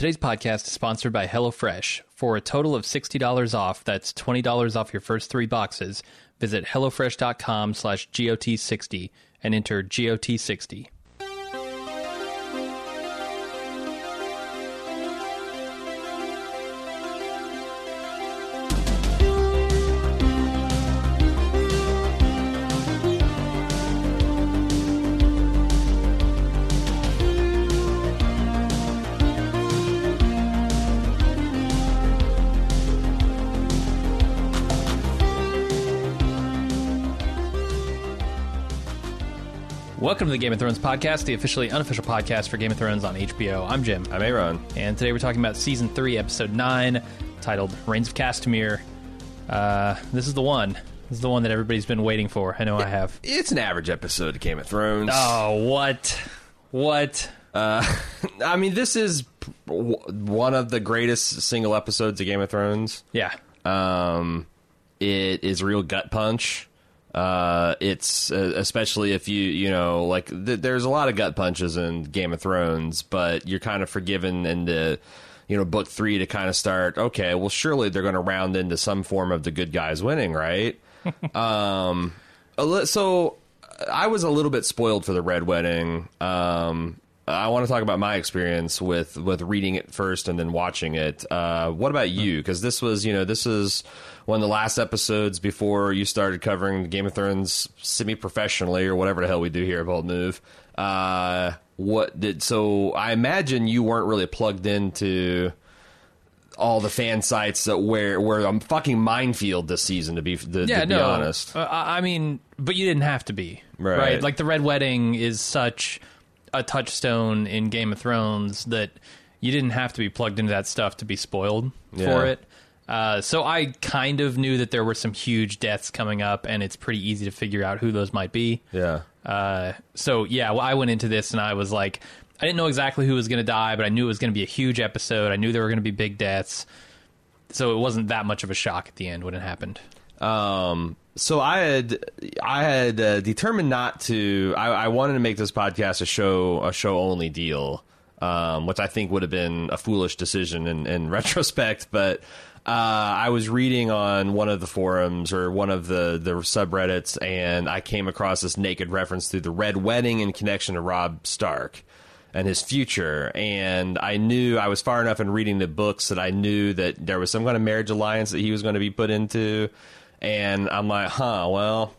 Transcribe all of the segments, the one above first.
Today's podcast is sponsored by HelloFresh. For a total of $60 off, that's $20 off your first three boxes, visit HelloFresh.com slash GOT60 and enter GOT60. To the Game of Thrones podcast, the officially unofficial podcast for Game of Thrones on HBO. I'm Jim. I'm Aaron. And today we're talking about season three, episode nine, titled Rains of Castamere. Uh, this is the one. This is the one that everybody's been waiting for. I know I have. It's an average episode of Game of Thrones. Oh, what? What? Uh, I mean, this is one of the greatest single episodes of Game of Thrones. Yeah. Um, it is real gut punch. Uh, it's uh, especially if you you know like th- there's a lot of gut punches in Game of Thrones, but you're kind of forgiven in the you know book three to kind of start. Okay, well surely they're going to round into some form of the good guys winning, right? um, so I was a little bit spoiled for the Red Wedding. Um, I want to talk about my experience with with reading it first and then watching it. Uh, what about you? Because this was, you know, this is one of the last episodes before you started covering Game of Thrones semi professionally or whatever the hell we do here at Bald Move. Uh, what did so? I imagine you weren't really plugged into all the fan sites that where where I'm fucking minefield this season to be to, Yeah, to be no. honest. Uh, I mean, but you didn't have to be. Right. Like the Red Wedding is such a touchstone in Game of Thrones that you didn't have to be plugged into that stuff to be spoiled Yeah. for it. Uh, so I kind of knew that there were some huge deaths coming up, and it's pretty easy to figure out who those might be. Yeah. Uh, so yeah, well, I went into this and I was like, I didn't know exactly who was going to die, but I knew it was going to be a huge episode. I knew there were going to be big deaths, so it wasn't that much of a shock at the end when it happened. Um, so I had I had uh, determined not to. I, I wanted to make this podcast a show a show only deal, um, which I think would have been a foolish decision in, in retrospect. But uh, I was reading on one of the forums or one of the the subreddits, and I came across this naked reference to the Red Wedding in connection to Rob Stark and his future. And I knew I was far enough in reading the books that I knew that there was some kind of marriage alliance that he was going to be put into. And I'm like, huh, well,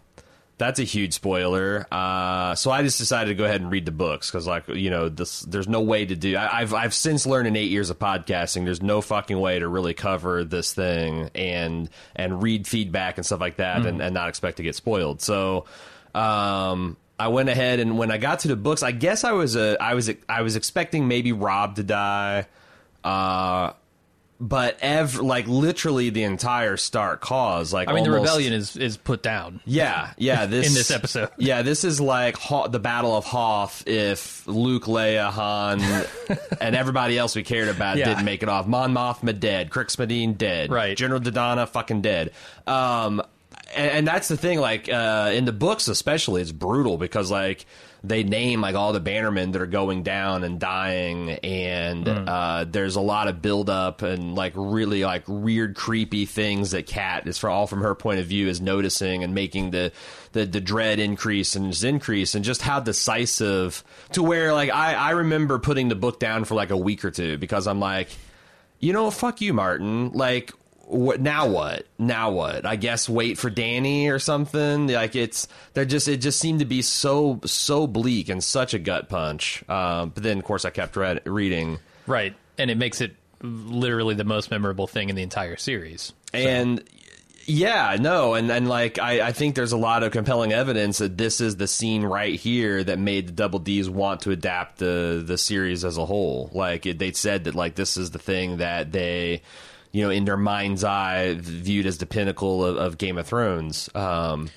that's a huge spoiler. Uh, so I just decided to go ahead and read the books because, like, you know, this there's no way to do. I, I've I've since learned in eight years of podcasting, there's no fucking way to really cover this thing and and read feedback and stuff like that and, and not expect to get spoiled. So. Um, I went ahead and when I got to the books, I guess I was a I was I was expecting maybe Rob to die, uh, but ev like literally the entire Stark cause like I mean, the rebellion is is put down. yeah yeah this in this episode. yeah this is like Ho- the Battle of Hoth if Luke Leia Han and everybody else we cared about Yeah. didn't make it off Mon Mothma dead Crix Madine dead Right. General Dodonna fucking dead um and, and that's the thing like uh in the books especially it's brutal because like they name like all the bannermen that are going down and dying and uh there's a lot of buildup and like really like weird creepy things that kat is for all from her point of view is noticing and making the the, the dread increase and just increase and just how decisive to where like I, I remember putting the book down for like a week or two because I'm like you know, fuck you, Martin. Like, what now? What now? What? I guess wait for Dany or something. Like it's they're just it just seemed to be so so bleak and such a gut punch. Um, but then of course I kept read, reading Right. And it makes it literally the most memorable thing in the entire series. and. Yeah, no, and and like I, I think there's a lot of compelling evidence that this is the scene right here that made the Double D's want to adapt the the series as a whole. Like it, they said that like this is the thing that they, you know, in their mind's eye viewed as the pinnacle of, of Game of Thrones. Um,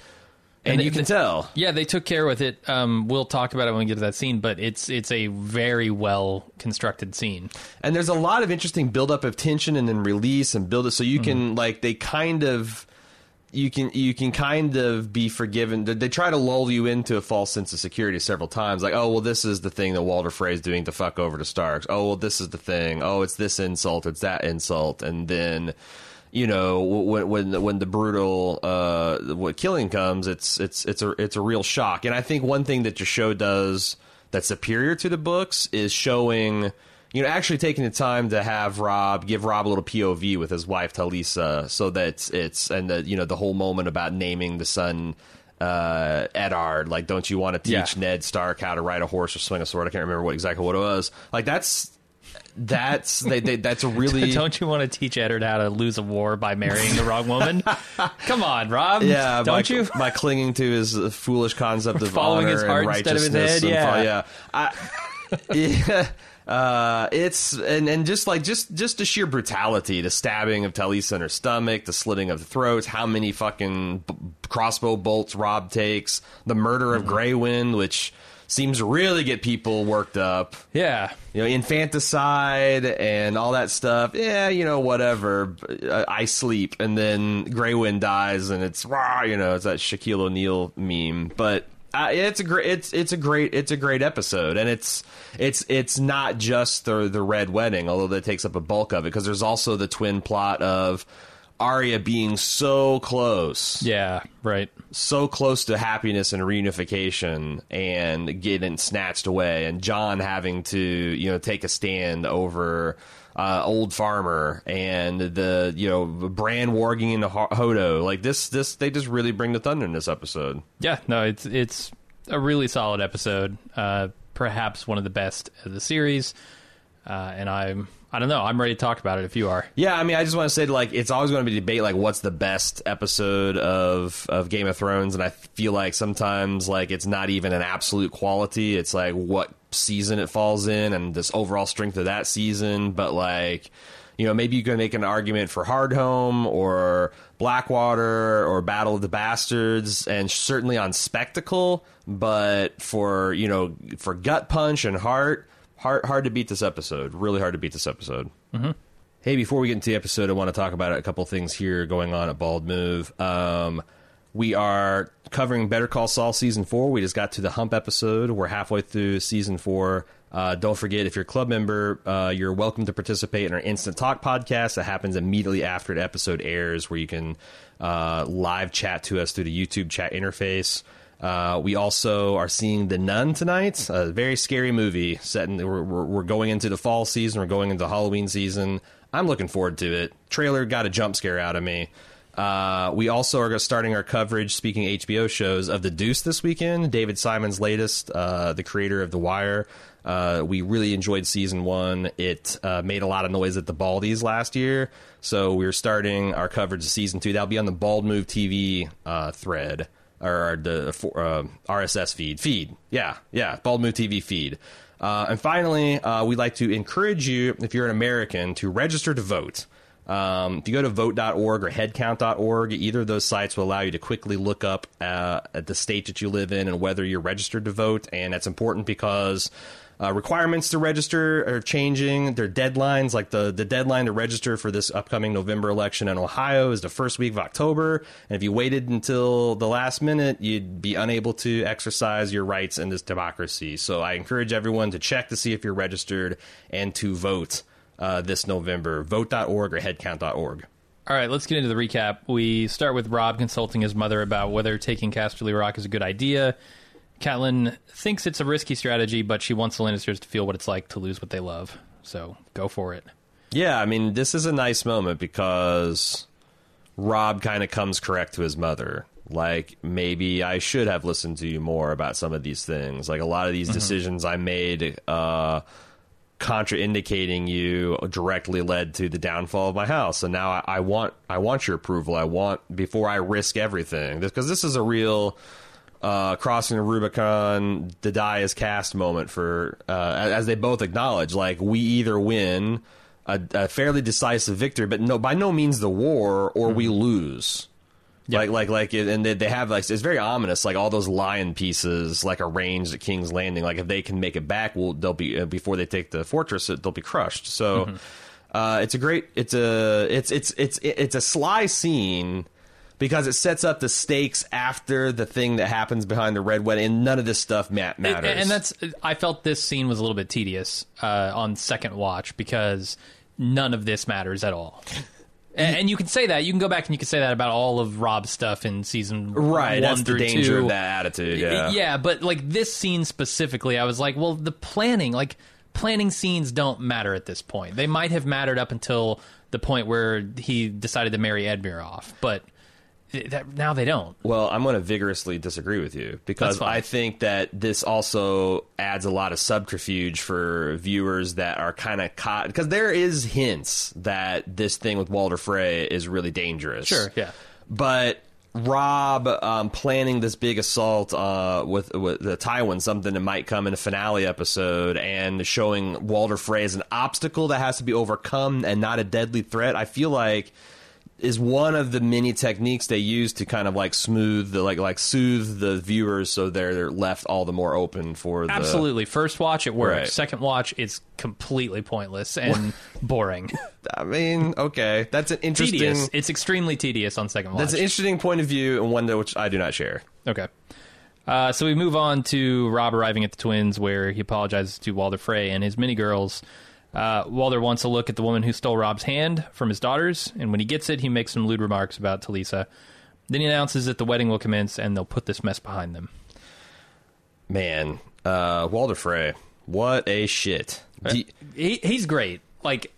and, And you can tell. Yeah, they took care with it. Um, we'll talk about it when we get to that scene, but it's it's a very well constructed scene. And there's a lot of interesting buildup of tension and then release and build it so you Mm-hmm. can like they kind of you can you can kind of be forgiven. They try to lull you into a false sense of security several times. Like, oh well, this is the thing that Walder Frey is doing to fuck over to Starks. Oh well, this is the thing. Oh, it's this insult. It's that insult, and then you know when when when the brutal uh what killing comes, it's it's it's a it's a real shock. And I think one thing that your show does that's superior to the books is showing you know, actually taking the time to have Rob give Rob a little POV with his wife Talisa, so that it's and the you know the whole moment about naming the son uh, Eddard, like, don't you want to teach Yeah. Ned Stark how to ride a horse or swing a sword? I can't remember what exactly what it was. Like that's that's they, they that's a really Don't you want to teach Eddard how to lose a war by marrying the wrong woman? Come on, Rob. Yeah, don't by, you? by clinging to his foolish concept of Following honor his heart and instead of his righteousness head, yeah. yeah. I, yeah. Uh, it's and and just like just just the sheer brutality, the stabbing of Talisa in her stomach, the slitting of the throats, how many fucking b- crossbow bolts Rob takes, the murder Mm-hmm. of Grey Wind, which seems to really get people worked up yeah. you know, infanticide and all that stuff. Yeah, you know, whatever. Uh, I sleep, and then Greywind dies, and it's rah, you know, it's that Shaquille O'Neal meme. But uh, it's a great, it's it's a great, it's a great episode, and it's it's it's not just the the Red Wedding, although that takes up a bulk of it, because there's also the twin plot of. Arya being so close, Yeah. Right. so close to happiness and reunification and getting snatched away and Jon having to you know take a stand over uh, old farmer and the you know Bran warging into Ho- Hodo like this this they just really bring the thunder in this episode Yeah. No, it's it's a really solid episode. Uh, perhaps one of the best of the series. Uh, and I'm I don't know. I'm ready to talk about it if you are. Yeah, I mean, I just want to say, like, it's always going to be debate, like, what's the best episode of of Game of Thrones, and I feel like sometimes, like, it's not even an absolute quality. It's like what season it falls in, and this overall strength of that season. But like, you know, maybe you can make an argument for Hardhome or Blackwater or Battle of the Bastards, and certainly on spectacle. But for you know, for gut punch and heart, hard hard to beat this episode. Really hard to beat this episode. Hey, before we get into the episode, I want to talk about a couple things here going on at Bald Move. Um, we are covering Better Call Saul season four. We just got to the hump episode. We're halfway through season four. Uh, don't forget, if you're a club member, uh, you're welcome to participate in our Instant Talk podcast that happens immediately after the episode airs, where you can uh, live chat to us through the YouTube chat interface. Uh, we also are seeing The Nun tonight, a very scary movie set in. We're, we're, going into the fall season. We're going into Halloween season. I'm looking forward to it. Trailer got a jump scare out of me. Uh, we also are starting our coverage, speaking HBO shows, of The Deuce this weekend. David Simon's latest, uh, the creator of The Wire. Uh, we really enjoyed season one. It uh, made a lot of noise at the Baldies last year, so we're starting our coverage of season two. That'll be on the Bald Move TV uh, thread or the uh, RSS feed. Feed, yeah, yeah, Bald Move TV feed. Uh, and finally, uh, we'd like to encourage you, if you're an American, to register to vote. Um, if you go to vote.org or headcount.org, either of those sites will allow you to quickly look up uh, at the state that you live in and whether you're registered to vote. And that's important because uh, requirements to register are changing. Their deadlines, like the, the deadline to register for this upcoming November election in Ohio, is the first week of October. And if you waited until the last minute, you'd be unable to exercise your rights in this democracy. So I encourage everyone to check to see if you're registered and to vote uh, this November. Vote.org or headcount.org. All right, let's get into the recap. We start with Rob consulting his mother about whether taking Casterly Rock is a good idea. Catelyn thinks it's a risky strategy, but she wants the Lannisters to feel what it's like to lose what they love. So go for it. Yeah, I mean, this is a nice moment because Rob kind of comes correct to his mother. Like, maybe I should have listened to you more about some of these things. Like, a lot of these decisions I made, uh, contraindicating you directly led to the downfall of my house. And now I, I want, I want your approval. I want, before I risk everything, because this is a real, uh, crossing the Rubicon, the die is cast moment for, uh, as they both acknowledge, like we either win a, a fairly decisive victory, but no, by no means the war, or we lose. Like, like, like, it- and they, they have like it's very ominous. Like all those lion pieces, like arranged at King's Landing. Like if they can make it back, well, they'll be uh, before they take the fortress, they'll be crushed. So, uh, it's a great, it's a, it's, it's, it's, it's a sly scene because it sets up the stakes after the thing that happens behind the red wedding, and none of this stuff ma- matters. And that's I felt this scene was a little bit tedious uh, on second watch because none of this matters at all. And, and you can say that you can go back and you can say that about all of Rob's stuff in season right. one That's the through danger two. of that attitude. Yeah. yeah, but like this scene specifically, I was like, well, the planning, like planning scenes don't matter at this point. They might have mattered up until the point where he decided to marry Edmure off, but that, now they don't. Well, I'm going to vigorously disagree with you because I think that this also adds a lot of subterfuge for viewers that are kind of caught because there is hints that this thing with Walder Frey is really dangerous. Sure, yeah. But Rob um, planning this big assault uh, with with the Tywin, something that might come in a finale episode, and showing Walder Frey as an obstacle that has to be overcome and not a deadly threat. I feel like is one of the many techniques they use to kind of like smooth the like like soothe the viewers so they're, they're left all the more open for the Absolutely. First watch, it works. Right. Second watch, it's completely pointless and boring. I mean, okay, that's an interesting tedious. It's extremely tedious on second watch. that's an interesting point of view and one that which I do not share. Okay. Uh, so we move on to Rob arriving at the Twins, where he apologizes to Walder Frey and his mini girls. Uh, Walder wants a look at the woman who stole Rob's hand from his daughters, and when he gets it, he makes some lewd remarks about Talisa. Then he announces that the wedding will commence, and they'll put this mess behind them. Man, uh, Walder Frey, what a shit. Do- He, he's great. Like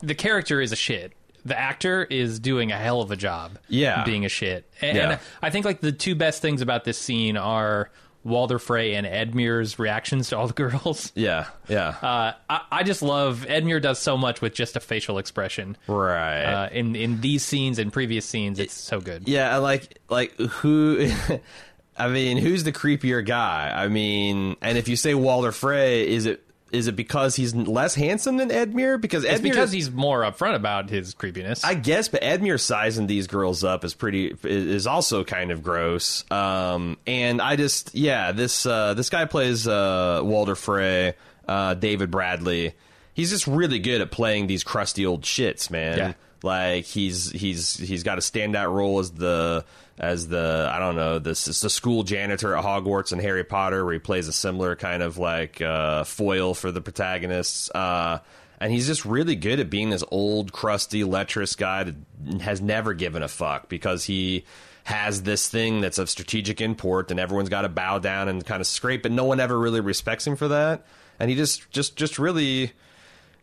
the character is a shit. The actor is doing a hell of a job. Yeah. being a shit. And, Yeah. and I think like the two best things about this scene are Walder Frey and Edmure's reactions to all the girls. yeah, yeah, Uh, I, I just love Edmure does so much with just a facial expression. right. Uh, in in these scenes and previous scenes, it's so good. Yeah, I like like who I mean, who's the creepier guy? I mean, and if you say Walder Frey, is it is it because he's less handsome than Edmure? Because It's because he's more upfront about his creepiness. I guess, but Edmure sizing these girls up is pretty is also kind of gross. Um, and I just yeah, this uh, this guy plays uh, Walder Frey, uh, David Bradley. He's just really good at playing these crusty old shits, man. Yeah. Like he's he's he's got a standout role as the as the I don't know this is the school janitor at Hogwarts and Harry Potter, where he plays a similar kind of like uh, foil for the protagonists. Uh, and he's just really good at being this old, crusty, lecherous guy that has never given a fuck because he has this thing that's of strategic import, and everyone's got to bow down and kind of scrape, but no one ever really respects him for that. And he just just just really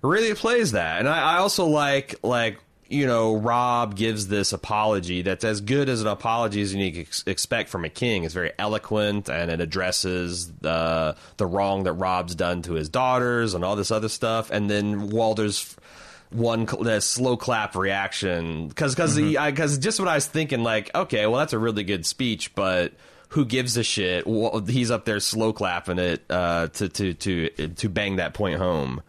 really plays that. And I, I also like like you know Rob gives this apology that's as good as an apology as you can ex- expect from a king. It's very eloquent and it addresses the the wrong that Rob's done to his daughters and all this other stuff. And then Walder's one slow clap reaction because because because just what I was thinking like okay well that's a really good speech but who gives a shit Well, he's up there slow clapping it uh, to to to to bang that point home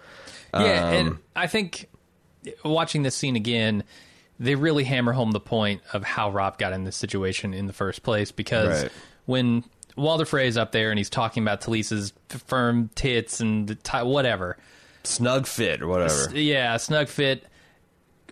Yeah, and Um, I think watching this scene again, they really hammer home the point of how Rob got in this situation in the first place. Because Right. when Walder Frey is up there and he's talking about Talisa's firm tits and the ti whatever, snug fit or whatever. yeah, snug fit.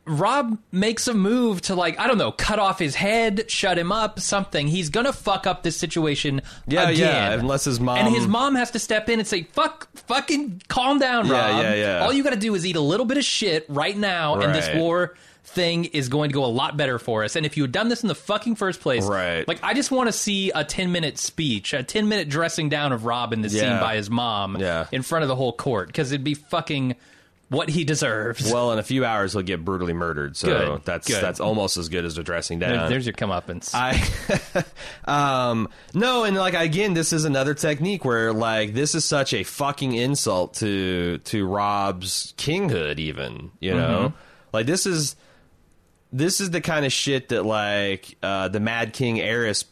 Rob makes a move to like I don't know, cut off his head, shut him up, something. He's gonna fuck up this situation Yeah, again. yeah, unless his mom- and his mom has to step in and say, "Fuck, fucking, calm down, Yeah, Rob. yeah, yeah. All you got to do is eat a little bit of shit right now, and this war thing is going to go a lot better for us. And if you had done this in the fucking first place, Right. Like I just want to see a ten minute speech, a ten minute dressing down of Rob in this scene by his mom, Yeah. in front of the whole court, because it'd be fucking what he deserves. Well, in a few hours he'll get brutally murdered. So Good, that's good. that's almost as good as addressing down. There- there's your comeuppance. I um no and like again this is another technique where like this is such a fucking insult to to Rob's kinghood even you know like this is this is the kind of shit that like uh the Mad King Aerys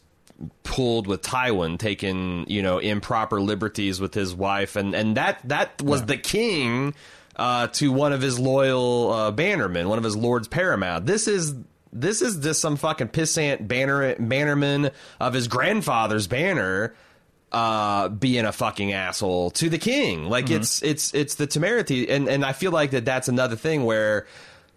pulled with Tywin taking you know improper liberties with his wife and and that that was the king uh to one of his loyal uh bannermen one of his lords paramount this is this is just some fucking pissant banner bannerman of his grandfather's banner uh being a fucking asshole to the king like it's it's it's the temerity and and I feel like that that's another thing where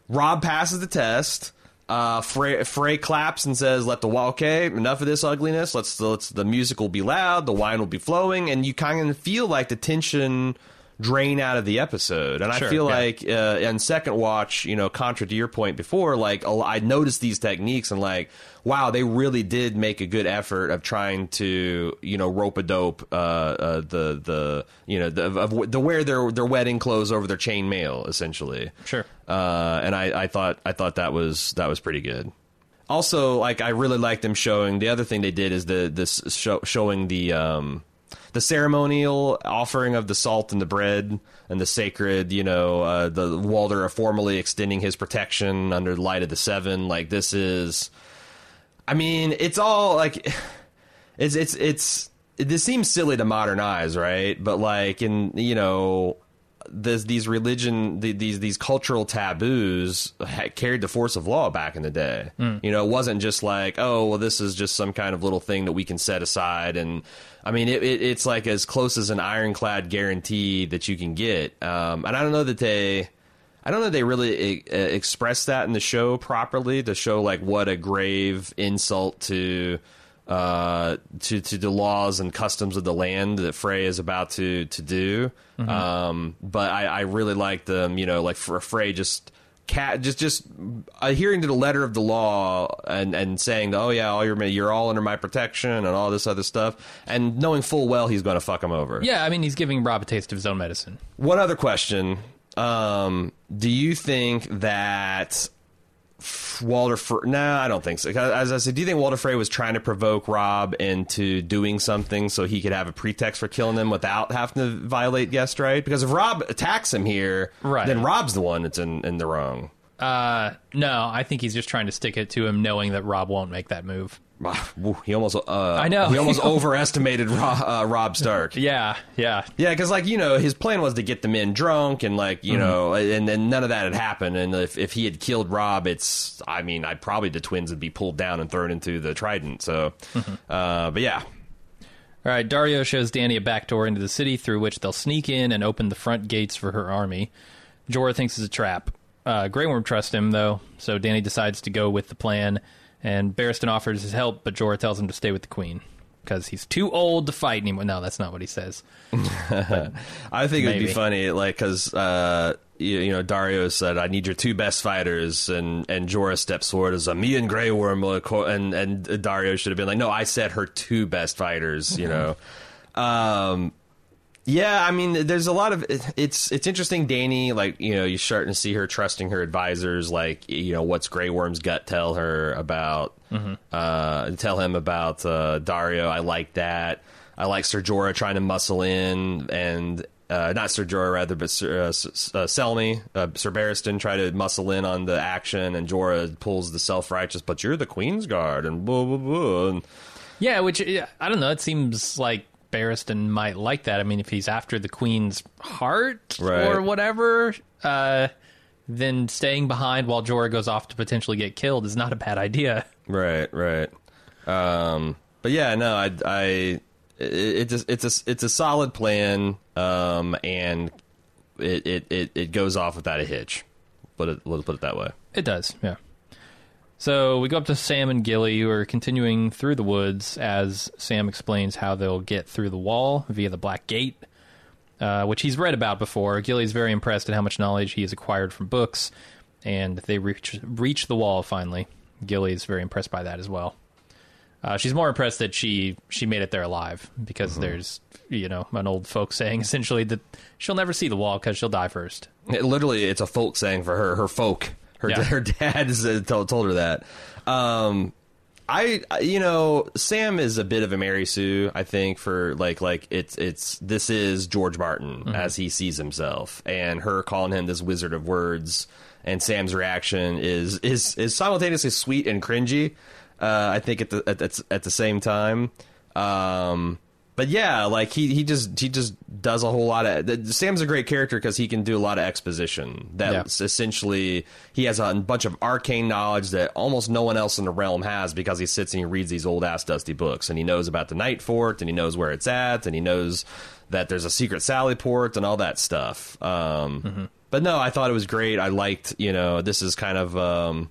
Rob passes the test Uh, Frey, Frey claps and says, "Let the wall. Okay, enough of this ugliness. Let's let's the music will be loud, the wine will be flowing, and you kind of feel like the tension drain out of the episode. And Sure, I feel yeah. like uh, on second watch, you know, contra to your point before, like I noticed these techniques and like, wow, they really did make a good effort of trying to, you know, rope a dope uh, uh, the the you know the of, the wear their their wedding clothes over their chain mail essentially. Sure. Uh, and I, I thought I thought that was that was pretty good. Also, like I really liked them showing. The other thing they did is the this show, showing the um, the ceremonial offering of the salt and the bread and the sacred. You know, uh, the Walder formally extending his protection under the light of the seven. Like this is, I mean, it's all like it's it's it's this seems silly to modernize, right? But like in you know this, these religion the, these these cultural taboos carried the force of law back in the day. You know, it wasn't just like oh well this is just some kind of little thing that we can set aside and. I mean, it, it, it's like as close as an ironclad guarantee that you can get. Um, and I don't know that they, I don't know they really uh, express that in the show properly to show like what a grave insult to uh, to to the laws and customs of the land that Frey is about to to do. Um, but I, I really like them, you know, like for Frey just cat just just adhering to the letter of the law and and saying, oh yeah, all you're you're all under my protection and all this other stuff, and knowing full well he's going to fuck him over. Yeah, I mean, he's giving Rob a taste of his own medicine. One other question. Um, do you think that Walder Frey... No, I don't think so. As I said, do you think Walder Frey was trying to provoke Rob into doing something so he could have a pretext for killing him without having to violate guest right? Because if Rob attacks him here, Right. then Rob's the one that's in, in the wrong. Uh, no, I think he's just trying to stick it to him, knowing that Rob won't make that move. He almost, uh, I know. he almost overestimated Rob, uh, Rob Stark. Yeah, yeah, Yeah, because like you know, his plan was to get the men drunk, and like you know, and then none of that had happened. And if if he had killed Rob, it's I mean, I probably the twins would be pulled down and thrown into the Trident. So, uh, but yeah, All right, Daario shows Dany a back door into the city through which they'll sneak in and open the front gates for her army. Jorah thinks it's a trap. Uh, Grey Worm trusts him, though, so Dany decides to go with the plan, and Barristan offers his help, but Jorah tells him to stay with the Queen. Because he's too old to fight anymore. No, that's not what he says. I think it'd be funny, like because uh, you, you know Daario said, "I need your two best fighters," and and Jorah steps forward as a me and Grey Worm, and and Daario should have been like, "No, I said her two best fighters," you know. um, yeah, I mean, there's a lot of it's it's interesting. Dany, like you know, you're starting to see her trusting her advisors. Like you know, what's Grey Worm's gut tell her about? Uh, tell him about uh, Daario. I like that. I like Sir Jorah trying to muscle in and. Uh, not Sir Jorah, rather, but Sir, uh, S- uh, Selmy, uh, Sir Barristan try to muscle in on the action, and Jorah pulls the self-righteous, but you're the Queen's Guard, and blah, blah, blah. And Yeah, which, I don't know, it seems like Barristan might like that. I mean, if he's after the Queen's heart Right. or whatever, uh, then staying behind while Jorah goes off to potentially get killed is not a bad idea. Right, right. Um, but yeah, no, I, I, it, it's a, it's a, it's a solid plan, um, and it, it, it, it goes off without a hitch. Put it, let's put it that way. It does, yeah. So we go up to Sam and Gilly, who are continuing through the woods as Sam explains how they'll get through the wall via the Black Gate, uh, which he's read about before. Gilly's very impressed at how much knowledge he has acquired from books, and they reach reach the wall finally. Gilly's very impressed by that as well. Uh, she's more impressed that she she made it there alive because there's you know an old folk saying essentially that she'll never see the wall because she'll die first. It, literally, it's a folk saying for her. Her folk. Her Yeah. her dad uh, told, told her that. Um, I you know Sam is a bit of a Mary Sue. I think for like like it's it's this is George Martin as he sees himself, and her calling him this wizard of words, and Sam's reaction is is is simultaneously sweet and cringy. Uh, I think at the at, at, at the same time. Um, but yeah, like he he just he just does a whole lot of. Sam's a great character because he can do a lot of exposition. That's essentially he has a bunch of arcane knowledge that almost no one else in the realm has because he sits and he reads these old ass dusty books and he knows about the Night Fort and he knows where it's at and he knows that there's a secret Sally port and all that stuff. Um, But no, I thought it was great. I liked you know this is kind of. Um,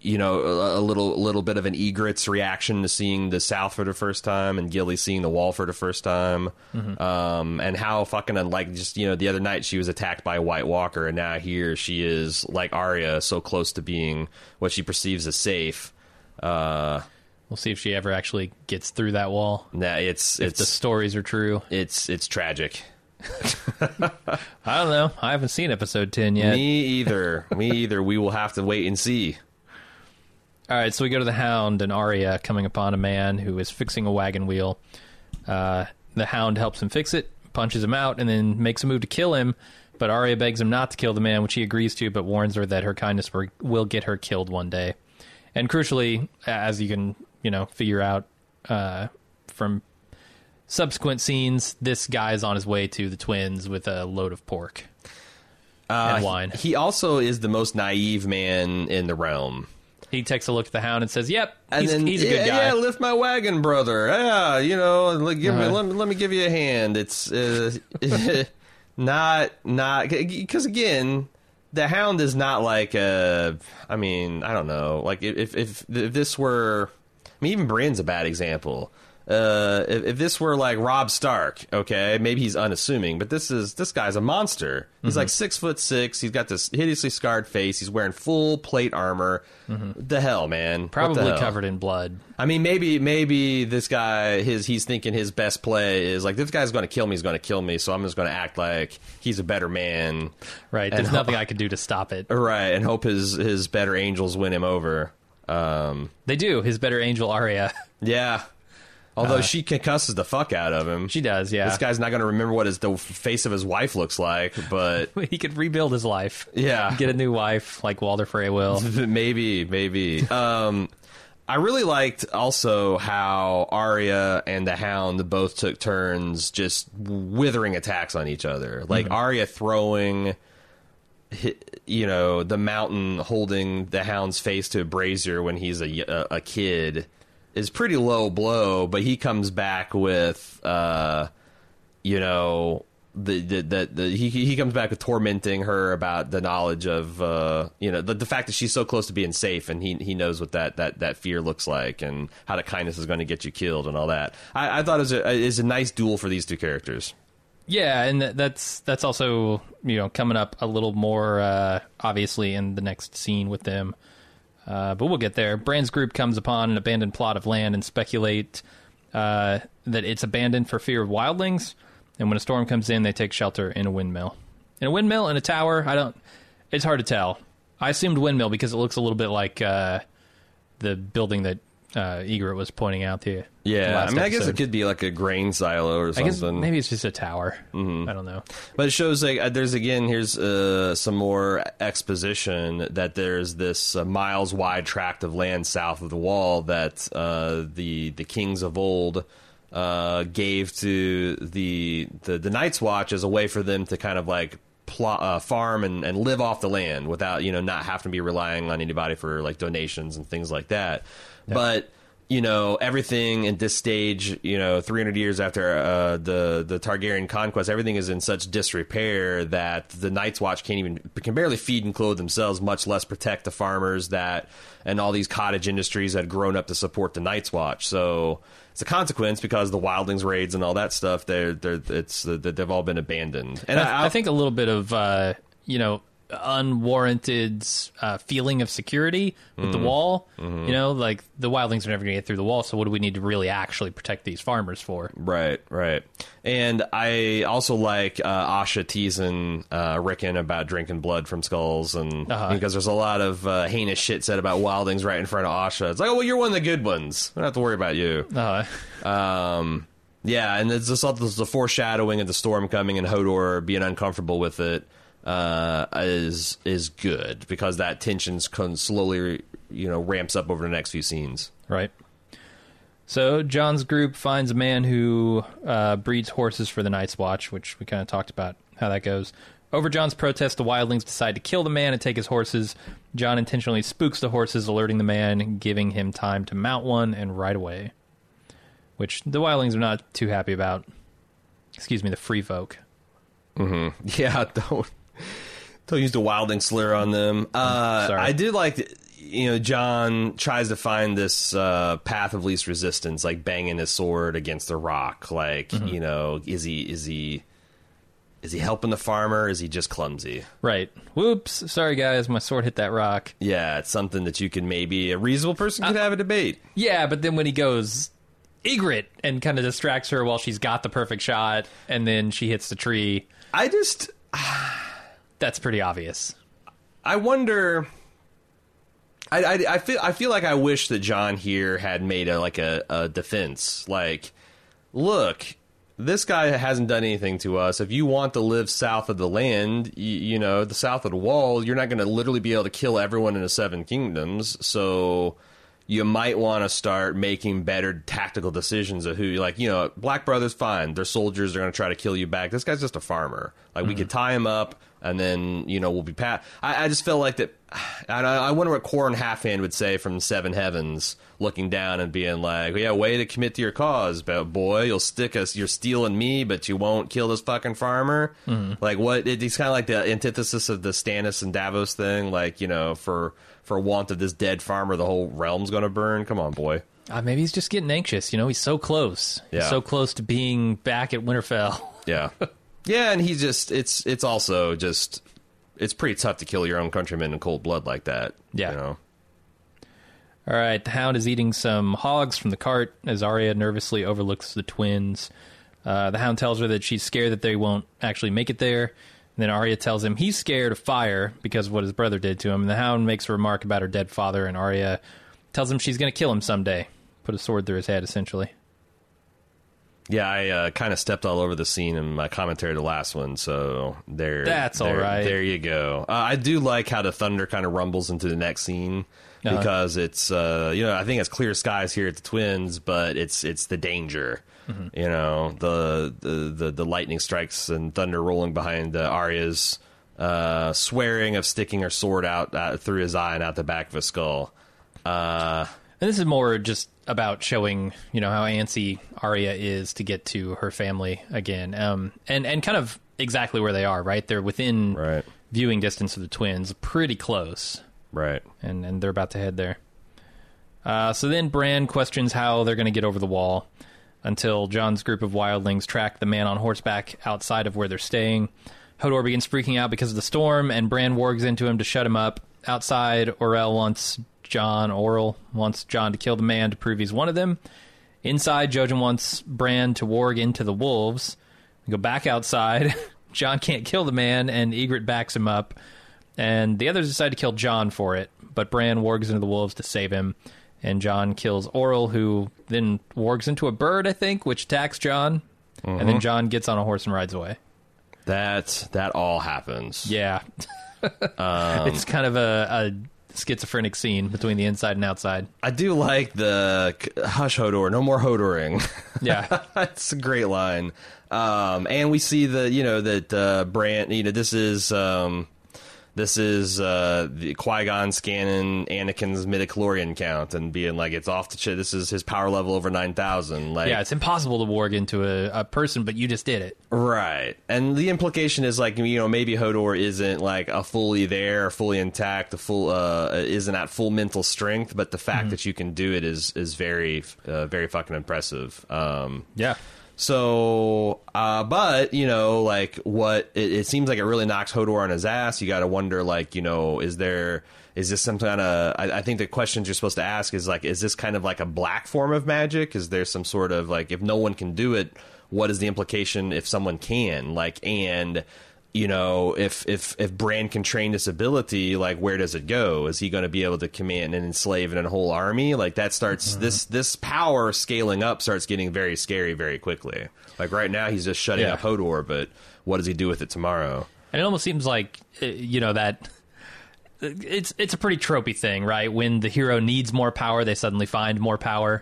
you know, a, a little little bit of an Ygritte's reaction to seeing the South for the first time, and Gilly seeing the Wall for the first time, um, and how fucking unlike just you know the other night she was attacked by a White Walker, and now here she is like Arya, so close to being what she perceives as safe. Uh, We'll see if she ever actually gets through that wall. nah, it's If the stories are true. it's it's tragic. I don't know. I haven't seen episode 10 yet. Me either. Me either. We will have to wait and see. All right, so we go to the Hound and Arya coming upon a man who is fixing a wagon wheel. Uh, the Hound helps him fix it, punches him out, and then makes a move to kill him. But Arya begs him not to kill the man, which he agrees to, but warns her that her kindness will- will get her killed one day. And crucially, as you can you know figure out uh, from subsequent scenes, this guy is on his way to the twins with a load of pork and wine. He also is the most naive man in the realm. He takes a look at the Hound and says, "Yep, And he's, then, he's a yeah, good guy." Yeah, lift my wagon, brother. Yeah, you know, like, give Uh-huh. let, me, let me give you a hand. It's uh, not not because again, the Hound is not like uh I mean, I don't know. Like if if if this were, I mean, even Brienne's a bad example. Uh, if, if this were like Rob Stark, okay, maybe he's unassuming, but this is this guy's a monster. He's Mm-hmm. like six foot six. He's got this hideously scarred face. He's wearing full plate armor. The hell, man! Probably hell? covered in blood. I mean, maybe maybe this guy his he's thinking his best play is like this guy's going to kill me. He's going to kill me, so I'm just going to act like he's a better man, Right. There's nothing I could do to stop it. right? And hope his his better angels win him over. Um, They do. His better angel Arya. yeah. Although Uh, she concusses the fuck out of him, She does, yeah. This guy's not going to remember what his the face of his wife looks like, but he could rebuild his life. Yeah. Get a new wife like Walder Frey will. maybe, maybe. Um, I really liked also how Arya and the Hound both took turns just withering attacks on each other. Like Arya throwing, you know, the mountain holding the Hound's face to a brazier when he's a, a, a kid is pretty low blow, but he comes back with, uh, you know, the the, the, the he he comes back with tormenting her about the knowledge of uh you know the, the fact that she's so close to being safe and he he knows what that that that fear looks like and how the kindness is going to get you killed and all that I, I thought it was a a nice duel for these two characters Yeah, and that's that's also you know coming up a little more uh, obviously in the next scene with them. Uh, but we'll get there. Bran's group comes upon an abandoned plot of land and speculate uh, that it's abandoned for fear of wildlings. And when a storm comes in, they take shelter in a windmill. In a windmill in a tower, I don't. It's hard to tell. I assumed windmill because it looks a little bit like uh, the building that uh, Ygritte was pointing out to you. Yeah I mean I guess episode. it could be like a grain silo or I something guess maybe it's just a tower. I don't know. But it shows like uh, there's again here's uh, some more exposition that there's this uh, miles wide tract of land south of the wall that uh, the the kings of old uh, gave to the, the the Night's Watch as a way for them to kind of like plot, uh, farm and, and live off the land without you know not having to be relying on anybody for like donations and things like that. But you know everything at this stage you know 300 years after uh, the the Targaryen conquest everything is in such disrepair that the Night's Watch can't even can barely feed and clothe themselves much less protect the farmers that and all these cottage industries that had grown up to support the Night's Watch. So it's a consequence because the wildlings raids and all that stuff they're, they're it's uh, they've all been abandoned. And I, I think a little bit of uh, you know unwarranted uh, feeling of security with the wall. You know, like the wildlings are never going to get through the wall. So what do we need to really actually protect these farmers for? Right, right. And I also like uh, Osha teasing uh, Rickon about drinking blood from skulls, and Uh-huh. because there's a lot of uh, heinous shit said about wildlings right in front of Osha. It's like, oh, well, you're one of the good ones. We don't have to worry about you. Uh, Um, yeah, and it's just all the foreshadowing of the storm coming and Hodor being uncomfortable with it uh, is is good because that tension's con- slowly you know ramps up over the next few scenes. right. So Jon's group finds a man who uh, breeds horses for the Night's Watch, which we kind of talked about how that goes. Over Jon's protest, the wildlings decide to kill the man and take his horses. Jon intentionally spooks the horses, alerting the man, giving him time to mount one and ride away. Which the wildlings are not too happy about. Excuse me, the free folk. Yeah, don't don't use the wilding slur on them. Uh, Sorry. I did like. you know, Jon tries to find this uh, path of least resistance, like banging his sword against a rock. Like, you know, is he is he is he helping the farmer? Is he just clumsy? Right. Whoops. Sorry, guys. My sword hit that rock. Yeah, it's something that you can maybe a reasonable person could have a debate. Yeah, but then when he goes Ygritte and kind of distracts her while she's got the perfect shot, and then she hits the tree, I just that's pretty obvious. I wonder. I, I, I feel I feel like I wish that Jon here had made a like a, a defense. Like, look, this guy hasn't done anything to us. If you want to live south of the land, you, you know, the south of the wall, you're not going to literally be able to kill everyone in the Seven Kingdoms. So you might want to start making better tactical decisions of who, you like, you know, Black Brothers, fine. Their soldiers are going to try to kill you back. This guy's just a farmer. Like, we mm-hmm. could tie him up, and then, you know, we'll be pat. I, I just felt like that. I, I wonder what Qhorin Halfhand would say from Seven Heavens, looking down and being like, yeah, way to commit to your cause, but boy. You'll stick us, you're stealing me, but you won't kill this fucking farmer. Like, what? It, it's kind of like the antithesis of the Stannis and Davos thing. Like, you know, for for want of this dead farmer, the whole realm's going to burn. Come on, boy. Uh, maybe he's just getting anxious. You know, he's so close. He's Yeah. so close to being back at Winterfell. Yeah, yeah, and he's just it's it's also just it's pretty tough to kill your own countrymen in cold blood like that. Yeah. you know. All right, the Hound is eating some hogs from the cart as Arya nervously overlooks the twins. Uh, the Hound tells her that she's scared that they won't actually make it there. And then Arya tells him he's scared of fire because of what his brother did to him. And the Hound makes a remark about her dead father, and Arya tells him she's going to kill him someday. Put a sword through his head, essentially. Yeah, I uh, kind of stepped all over the scene in my commentary to the last one, so there. That's all there, right. There you go. Uh, I do like how the thunder kind of rumbles into the next scene Uh-huh. because it's uh, you know I think it's clear skies here at the Twins, but it's it's the danger. Mm-hmm. You know the, the the the lightning strikes and thunder rolling behind uh, Arya's uh, swearing of sticking her sword out uh, through his eye and out the back of his skull. Uh, And this is more just about showing, you know, how antsy Arya is to get to her family again, um, and and kind of exactly where they are. Right, they're within Right. viewing distance of the twins, pretty close, right. and and they're about to head there. Uh, so then Bran questions how they're going to get over the wall until Jon's group of wildlings track the man on horseback outside of where they're staying. Hodor begins freaking out because of the storm, and Bran wargs into him to shut him up. Outside, Orell wants Jon, Orell wants Jon to kill the man to prove he's one of them. Inside, Jojen wants Bran to warg into the wolves. We go back outside. Jon can't kill the man, and Ygritte backs him up. And the others decide to kill Jon for it, but Bran wargs into the wolves to save him. And Jon kills Orell, who then wargs into a bird, I think, which attacks Jon. And then mm-hmm. Jon gets on a horse and rides away. That that all happens. Yeah. Um, it's kind of a, a schizophrenic scene between the inside and outside. I do like the hush Hodor, no more Hodoring. Yeah. That's a great line. Um, and we see the you know that uh, Bran, you know, this is um, this is uh, the Qui Gon scanning Anakin's midichlorian count and being like, it's off the ch- This is his power level over nine thousand. Like, yeah, it's impossible to warg into a, a person, but you just did it. Right. And the implication is like, you know, maybe Hodor isn't like a fully there, fully intact, a full, uh, isn't at full mental strength, but the fact that you can do it is, is very, uh, very fucking impressive. Um, Yeah. So, uh, but you know, like what it, it seems like it really knocks Hodor on his ass. You got to wonder, like, you know, is there is this some kind of? I, I think the questions you're supposed to ask is like, is this kind of like a black form of magic? Is there some sort of like, if no one can do it, what is the implication if someone can? Like, and you know, if if if Bran can train this ability, like where does it go? Is he going to be able to command and enslave a whole army? Like that starts this this power scaling up starts getting very scary very quickly. Like right now, he's just shutting Yeah. up Hodor, but what does he do with it tomorrow? And it almost seems like uh, you know that it's it's a pretty tropey thing, right? When the hero needs more power, they suddenly find more power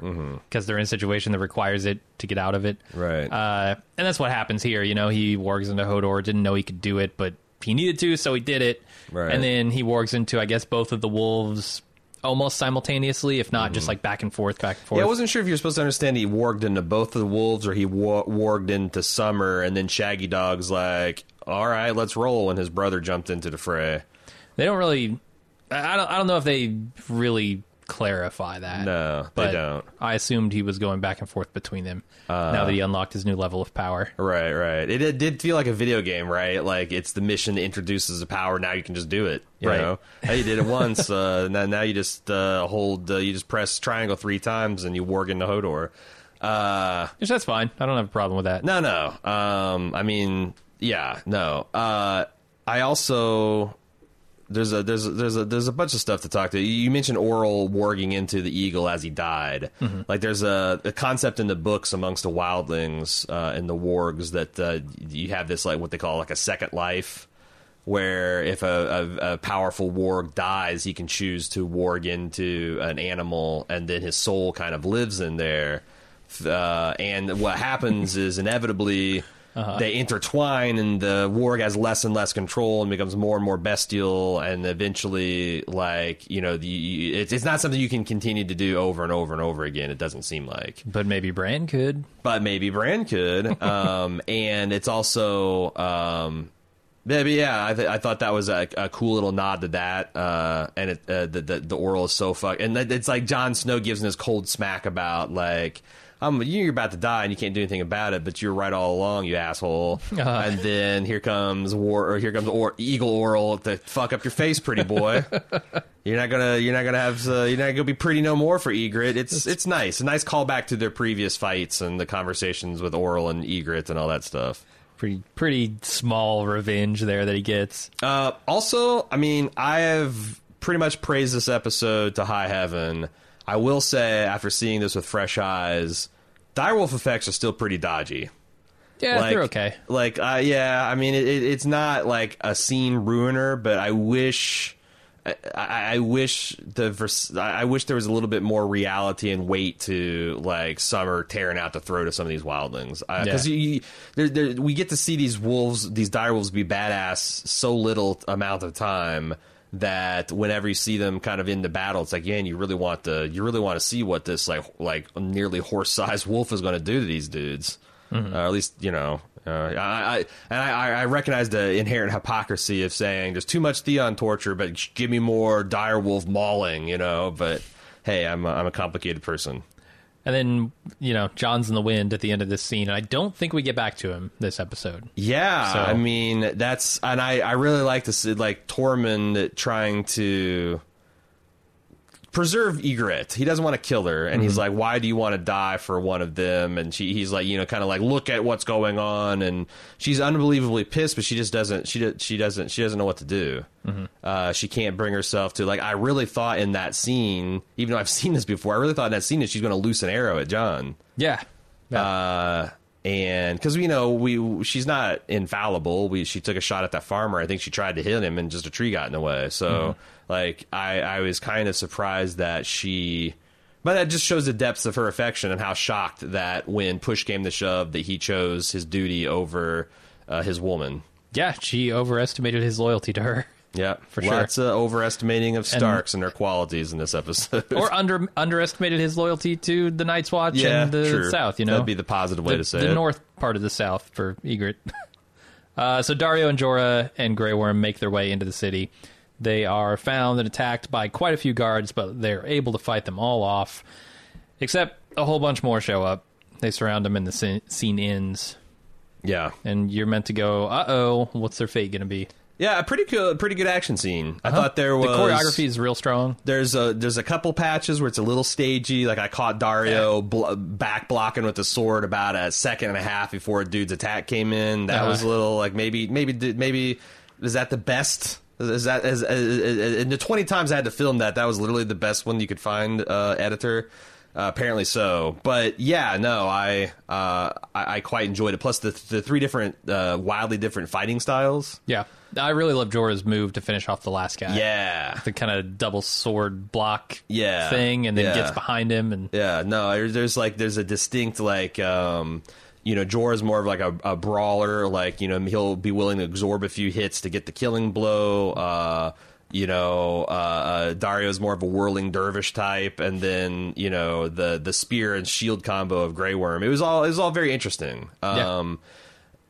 because they're in a situation that requires it to get out of it. Right. Uh, and that's what happens here. You know, he wargs into Hodor, didn't know he could do it, but he needed to, so he did it. Right. And then he wargs into, I guess, both of the wolves almost simultaneously, if not just like back and forth, back and forth. Yeah, I wasn't sure if you're supposed to understand he warged into both of the wolves or he wa- warged into Summer, and then Shaggy Dog's like, "All right, let's roll," And his brother jumped into the fray. They don't really I don't. I don't know if they really clarify that. No, they don't. I assumed he was going back and forth between them now that he unlocked his new level of power. Right, right. It, it did feel like a video game, right? Like it's the mission introduces a power. Now you can just do it. You Right. know, hey, you did it once. uh, now, now you just uh, hold. Uh, you just press triangle three times, and you warg into Hodor. Uh, Which that's fine. I don't have a problem with that. no, no. Um, I mean, yeah, no. Uh, I also there's a there's a, there's a there's a bunch of stuff to talk to. You mentioned Orell warging into the eagle as he died. Like there's a, a concept in the books amongst the wildlings uh, and the wargs that uh, you have this like what they call like a second life. Where if a, a, a powerful warg dies, he can choose to warg into an animal, and then his soul kind of lives in there. Uh, and what happens is inevitably they intertwine, and the warg has less and less control and becomes more and more bestial. And eventually, like you know, the, it's it's not something you can continue to do over and over and over again. It doesn't seem like But maybe Bran could. but maybe Bran could. Um, and it's also, um, maybe yeah. I, th- I thought that was a, a cool little nod to that. Uh, and it, uh, the, the the Orell is so fuck, and it's like Jon Snow gives him this cold smack about like. Um, you're about to die and you can't do anything about it, but you're right all along, you asshole. Uh-huh. And then here comes war, or here comes or, Eagle Orell to fuck up your face, pretty boy. You're not gonna, you're not gonna have, uh, you're not gonna be pretty no more for Ygritte. It's, it's nice, a nice callback to their previous fights and the conversations with Orell and Ygritte and all that stuff. Pretty pretty small revenge there that he gets. Uh, also, I mean, I have pretty much praised this episode to high heaven. I will say, after seeing this with fresh eyes, direwolf effects are still pretty dodgy. Yeah, like, they're okay. Like, uh, yeah, I mean, it, it, it's not like a scene ruiner, but I wish, I, I, wish the, vers- I wish there was a little bit more reality and weight to like Summer tearing out the throat of some of these wildlings, because Yeah. there, there, we get to see these wolves, these dire wolves, be badass so little amount of time that whenever you see them kind of in the battle, it's like, yeah, and you really want to, you really want to see what this like, like nearly horse sized wolf is going to do to these dudes, uh, at least you know. Uh, I, I and I, I recognize the inherent hypocrisy of saying there's too much Theon torture, but give me more dire wolf mauling, you know. But hey, I'm a, I'm a complicated person. And then, you know, Jon's in the wind at the end of this scene, and I don't think we get back to him this episode. Yeah, So- I mean that's and I I really like this, like Tormund trying to preserve Ygritte. He doesn't want to kill her, and he's like, "Why do you want to die for one of them?" And she he's like, you know, kind of like, "Look at what's going on," and she's unbelievably pissed, but she just doesn't she she doesn't she doesn't know what to do. Uh, she can't bring herself to like. I really thought in that scene, even though I've seen this before, I really thought in that scene that she's going to loose an arrow at Jon. Yeah. Yeah. Uh, and because you know we she's not infallible. We she took a shot at that farmer. I think she tried to hit him, and just a tree got in the way. So like I I was kind of surprised that she. But that just shows the depths of her affection and how shocked that when push came to shove that he chose his duty over uh, his woman. yeah, she overestimated his loyalty to her. Yeah, For sure. Lots of overestimating of Starks and, their qualities in this episode. Or under underestimated his loyalty to the Night's Watch yeah, and the true. South, you know? that'd be the positive way the, to say it. the it. north part of the South for Ygritte. uh, so Daario and Jorah and Grey Worm make their way into the city. They are found and attacked by quite a few guards, but they're able to fight them all off. Except a whole bunch more show up. They surround them, and the scene, scene ends. yeah, And you're meant to go, uh oh, what's their fate going to be? Yeah, a pretty good, pretty good action scene. I thought there was Uh-huh. The choreography is real strong. There's a there's a couple patches where it's a little stagey. Like I caught Daario bl- back blocking with the sword about a second and a half before a dude's attack came in. That Uh-huh. was a little like maybe maybe maybe is that the best? Is that is, is, is, in the twenty times I had to film that? That was literally the best one you could find. Uh, editor. Uh, apparently so, but yeah, no, I, uh, I I quite enjoyed it. Plus the the three different, uh, wildly different fighting styles. Yeah. I really love Jorah's move to finish off the last guy. Yeah, The kind of double sword block Yeah. thing, and then Yeah. gets behind him. and Yeah, no, there- there's like there's a distinct like um you know, Jorah's more of like a, a brawler, like, you know, he'll be willing to absorb a few hits to get the killing blow. Uh you know, uh, uh, Daario's more of a whirling dervish type, and then you know the the spear and shield combo of Grey Worm. It was all it was all very interesting. Yeah.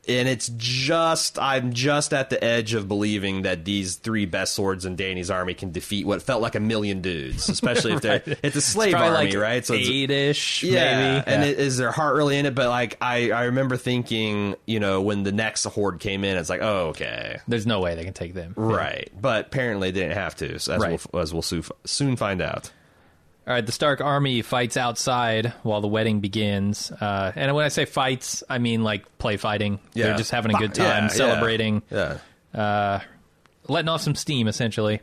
And it's just I'm just at the edge of believing that these three best swords in Dany's army can defeat what felt like a million dudes, especially if they're it's a slave Probably army, like right? So eight-ish, yeah, maybe. and Yeah. it, is their heart really in it? But like I I remember thinking, you know, when the next horde came in, it's like, oh okay, There's no way they can take them. right. But apparently they didn't have to, so as Right. we'll as we'll soon, soon find out. All right, the Stark army fights outside while the wedding begins. Uh, and when I say fights, I mean like play fighting. Yeah. They're just having a good time, Yeah, celebrating, Yeah. uh, letting off some steam, essentially.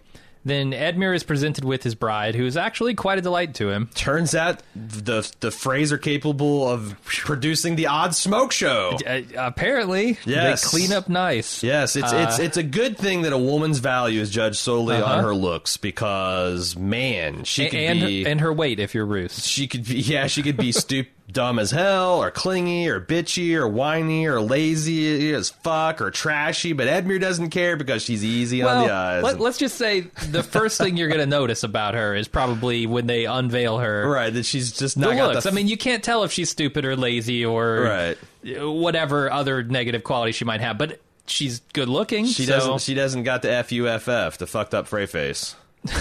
Then Edmure is presented with his bride, who is actually quite a delight to him. Turns out the the Freys are capable of producing the odd smoke show. Uh, apparently, Yes. they clean up nice. Yes, it's Uh, it's it's a good thing that a woman's value is judged solely Uh-huh. on her looks because man, she could and be and her weight if you're Roose. she could be yeah she could be stupid dumb as hell or clingy or bitchy or whiny or lazy as fuck or trashy but edmure doesn't care because she's easy on the eyes let, us just say the first thing you're going to notice about her is probably when they unveil her. right that she's just The not got looks. the I mean, you can't tell if she's stupid or lazy or Right. whatever other negative quality she might have, but she's good looking. she so- doesn't she doesn't got the fuff the fucked up Frey face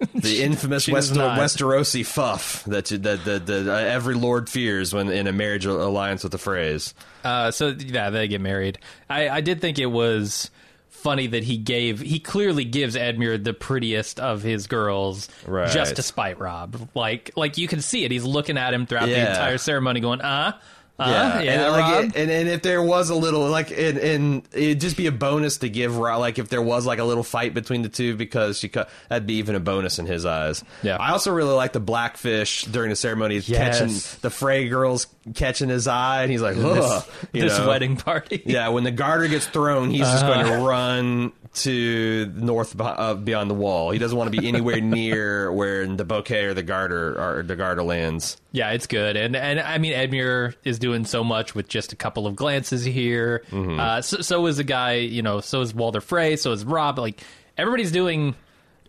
the infamous Wester- Westerosi fuff that that that that uh, every lord fears when in a marriage alliance with the Freys. Uh, so yeah, they get married. I, I did think it was funny that he gave he clearly gives Edmure the prettiest of his girls Right. just to spite Robb. Like like you can see it. He's looking at him throughout the entire ceremony, going, uh, uh, Yeah, yeah, and, like, it- and and if there was a little like, and, and it'd just be a bonus to give Ra like if there was like a little fight between the two because she cut that'd be even a bonus in his eyes. Yeah. I also really like the blackfish during the ceremony Yes. catching the Frey girls catching his eye, and he's like, Ugh, this know? wedding party. Yeah, when the garter gets thrown, he's just going Uh-huh. to run to north uh, beyond the wall. He doesn't want to be anywhere near where the bouquet or the garter or the garter lands. Yeah, it's good, and and I mean Edmure is doing so much with just a couple of glances here. Mm-hmm. Uh, so, so is the guy, you know, so is Walder Frey, so is Robb. Like everybody's doing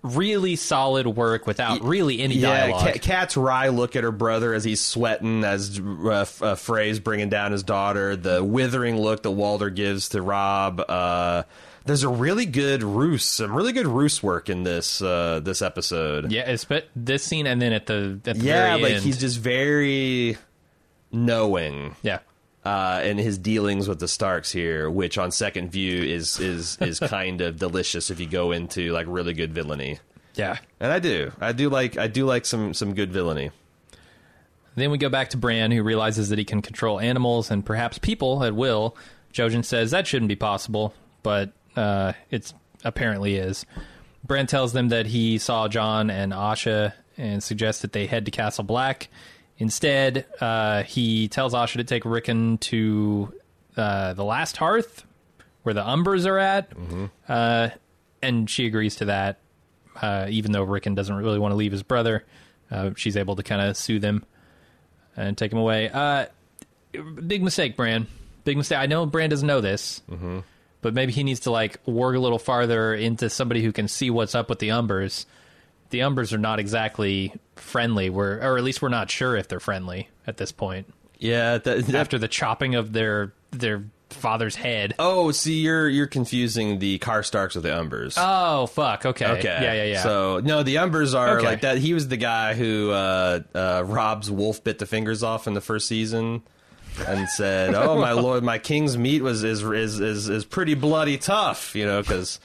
really solid work without really any Yeah, dialogue. Ca- Cat's wry look at her brother as he's sweating, as uh, uh, Frey's bringing down his daughter. The withering look that Walder gives to Robb. Uh, there's a really good Roose, some really good Roose work in this uh, this episode. yeah, it's but this scene, and then at the at the Yeah, like end. he's just very knowing. yeah. uh, and his dealings with the Starks here, which on second view is is is kind of delicious if you go into like really good villainy. Yeah. And I do, I do like I do like some some good villainy. Then we go back to Bran, who realizes that he can control animals and perhaps people at will. Jojen says that shouldn't be possible, but uh, it's apparently is. Bran tells them that he saw Jon and Osha and suggests that they head to Castle Black. Instead, uh, he tells Osha to take Rickon to uh, the last hearth, where the Umbers are at, uh, and she agrees to that. Uh, even though Rickon doesn't really want to leave his brother, uh, she's able to kind of soothe him and take him away. Uh, big mistake, Bran. Big mistake. I know Bran doesn't know this, but maybe he needs to like work a little farther into somebody who can see what's up with the Umbers. The Umbers are not exactly friendly. We're, or at least we're not sure if they're friendly at this point. Yeah. That, that- After the chopping of their their father's head. oh, see, you're you're confusing the Karstarks with the Umbers. Oh fuck! Okay. Okay. Yeah, yeah, yeah. So no, the Umbers are Okay. like that. He was the guy who uh, uh, Robb's wolf bit the fingers off in the first season, and said, "Oh my lord, my king's meat was is is is, is pretty bloody tough," you know, because.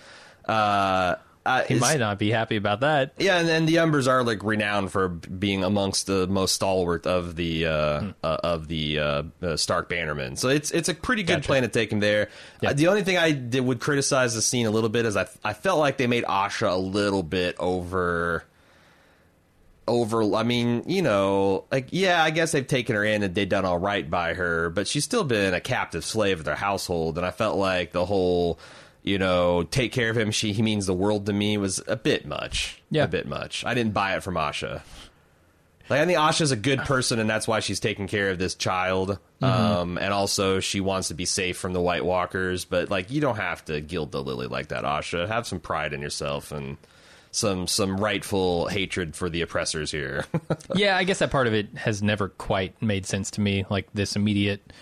Uh, uh, he might not be happy about that. Yeah, and, and the Umbers are like renowned for being amongst the most stalwart of the uh, Hmm. uh, of the uh, uh, Stark Bannermen. So it's it's a pretty good Gotcha. plan to take him there. Yeah. Uh, the only thing I did, would criticize the scene a little bit is I I felt like they made Osha a little bit over. Over, I mean, you know, like, yeah, I guess they've taken her in and they've done all right by her, but she's still been a captive slave of their household. And I felt like the whole, you know, take care of him, she, he means the world to me was a bit much. Yeah. A bit much. I didn't buy it from Osha. Like, I think Osha's a good person, and that's why she's taking care of this child. Um, and also, she wants to be safe from the White Walkers. But like, you don't have to gild the lily like that, Osha. Have some pride in yourself and some some rightful hatred for the oppressors here. yeah, I guess that part of it has never quite made sense to me. Like this immediate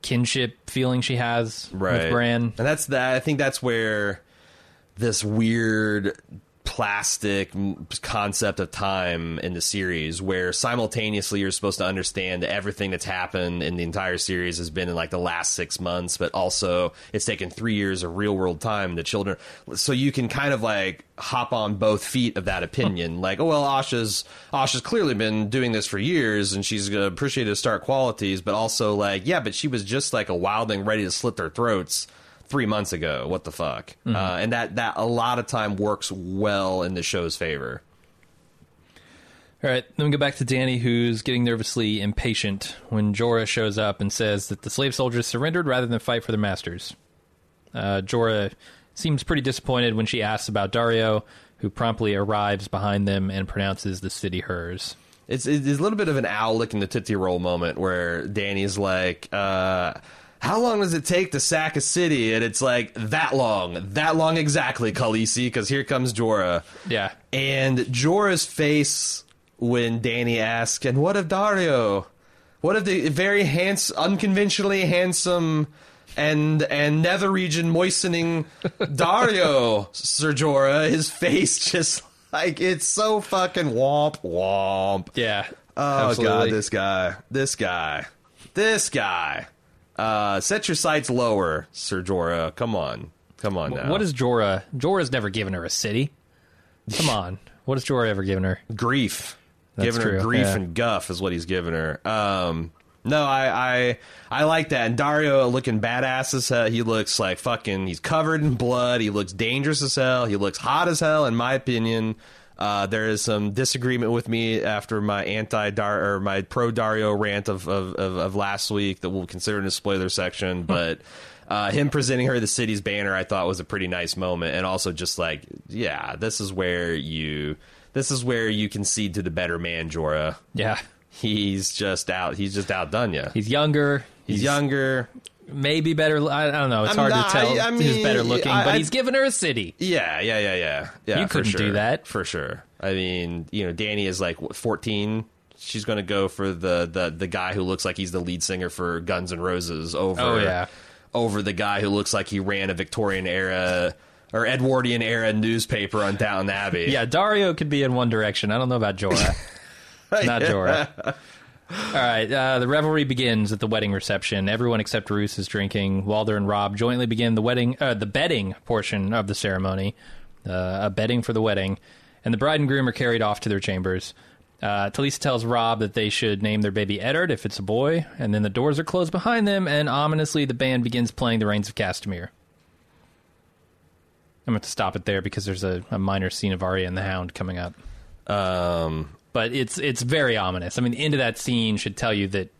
kinship feeling she has right. with Bran. And that's that. I think that's where this weird plastic concept of time in the series where simultaneously you're supposed to understand everything that's happened in the entire series has been in like the last six months but also it's taken three years of real world time. The children so you can kind of like hop on both feet of that opinion. Like oh well osha's osha's clearly been doing this for years and she's gonna appreciate his star qualities but also like yeah but she was just like a wildling ready to slit their throats three months ago. What the fuck? Uh, and that that a lot of time works well in the show's favor. All right, then we go back to Dany, who's getting nervously impatient when Jorah shows up and says that the slave soldiers surrendered rather than fight for their masters. Uh, Jorah seems pretty disappointed when she asks about Daario, who promptly arrives behind them and pronounces the city hers. It's it's a little bit of an owl licking the tootsie roll moment where Dany's like, uh, "How long does it take to sack a city?" And it's like that long, that long exactly, Khaleesi, because here comes Jorah. Yeah, And Jorah's face when Dany asks, "And what of Daario? What of the very handsome, unconventionally handsome, and and nether region moistening Daario, Sir Jorah?" His face just like it's so fucking womp womp. yeah. Oh absolutely. god, this guy, this guy, this guy. Uh, set your sights lower, Sir Jorah. Come on, come on now. What is Jorah? Jorah's never given her a city. Come on, what has Jorah ever given her? grief. That's giving her grief yeah. and guff is what he's giving her. Um, no, I, I I like that. And Daario looking badass as hell. He looks like fucking. He's covered in blood. He looks dangerous as hell. He looks hot as hell, in my opinion. Uh, there is some disagreement with me after my anti Dar or my pro Daario rant of, of, of, of last week that we'll consider in the spoiler section, but. Uh, him presenting her the city's banner, I thought was a pretty nice moment, and also just like, yeah, this is where you, this is where you concede to the better man, Jorah. Yeah, He's just out. He's just outdone you. he's younger. He's younger. Maybe better. I, I don't know. It's I'm hard not- to tell I- I who's mean, better looking, I- but he's given her a city. Yeah, yeah, yeah, yeah. Yeah, You couldn't do that. for sure. I mean, you know, Dany is like what, 14. She's going to go for the, the the guy who looks like he's the lead singer for Guns N' Roses over Oh, yeah. over the guy who looks like he ran a Victorian era or Edwardian era newspaper on Downton Abbey. Yeah, Daario could be in one direction. I don't know about Jorah. Not Jorah. All right, uh, the revelry begins at the wedding reception. Everyone except Roose is drinking. Walder and Robb jointly begin the wedding, uh, the bedding portion of the ceremony, uh, a bedding for the wedding, and the bride and groom are carried off to their chambers. Uh, Talisa tells Robb that they should name their baby Eddard if it's a boy, and then the doors are closed behind them, and ominously the band begins playing the Rains of Castamere. I'm going to stop it there because there's a, a minor scene of Arya and the Hound coming up Um, but it's it's very ominous. I mean, the end of that scene should tell you that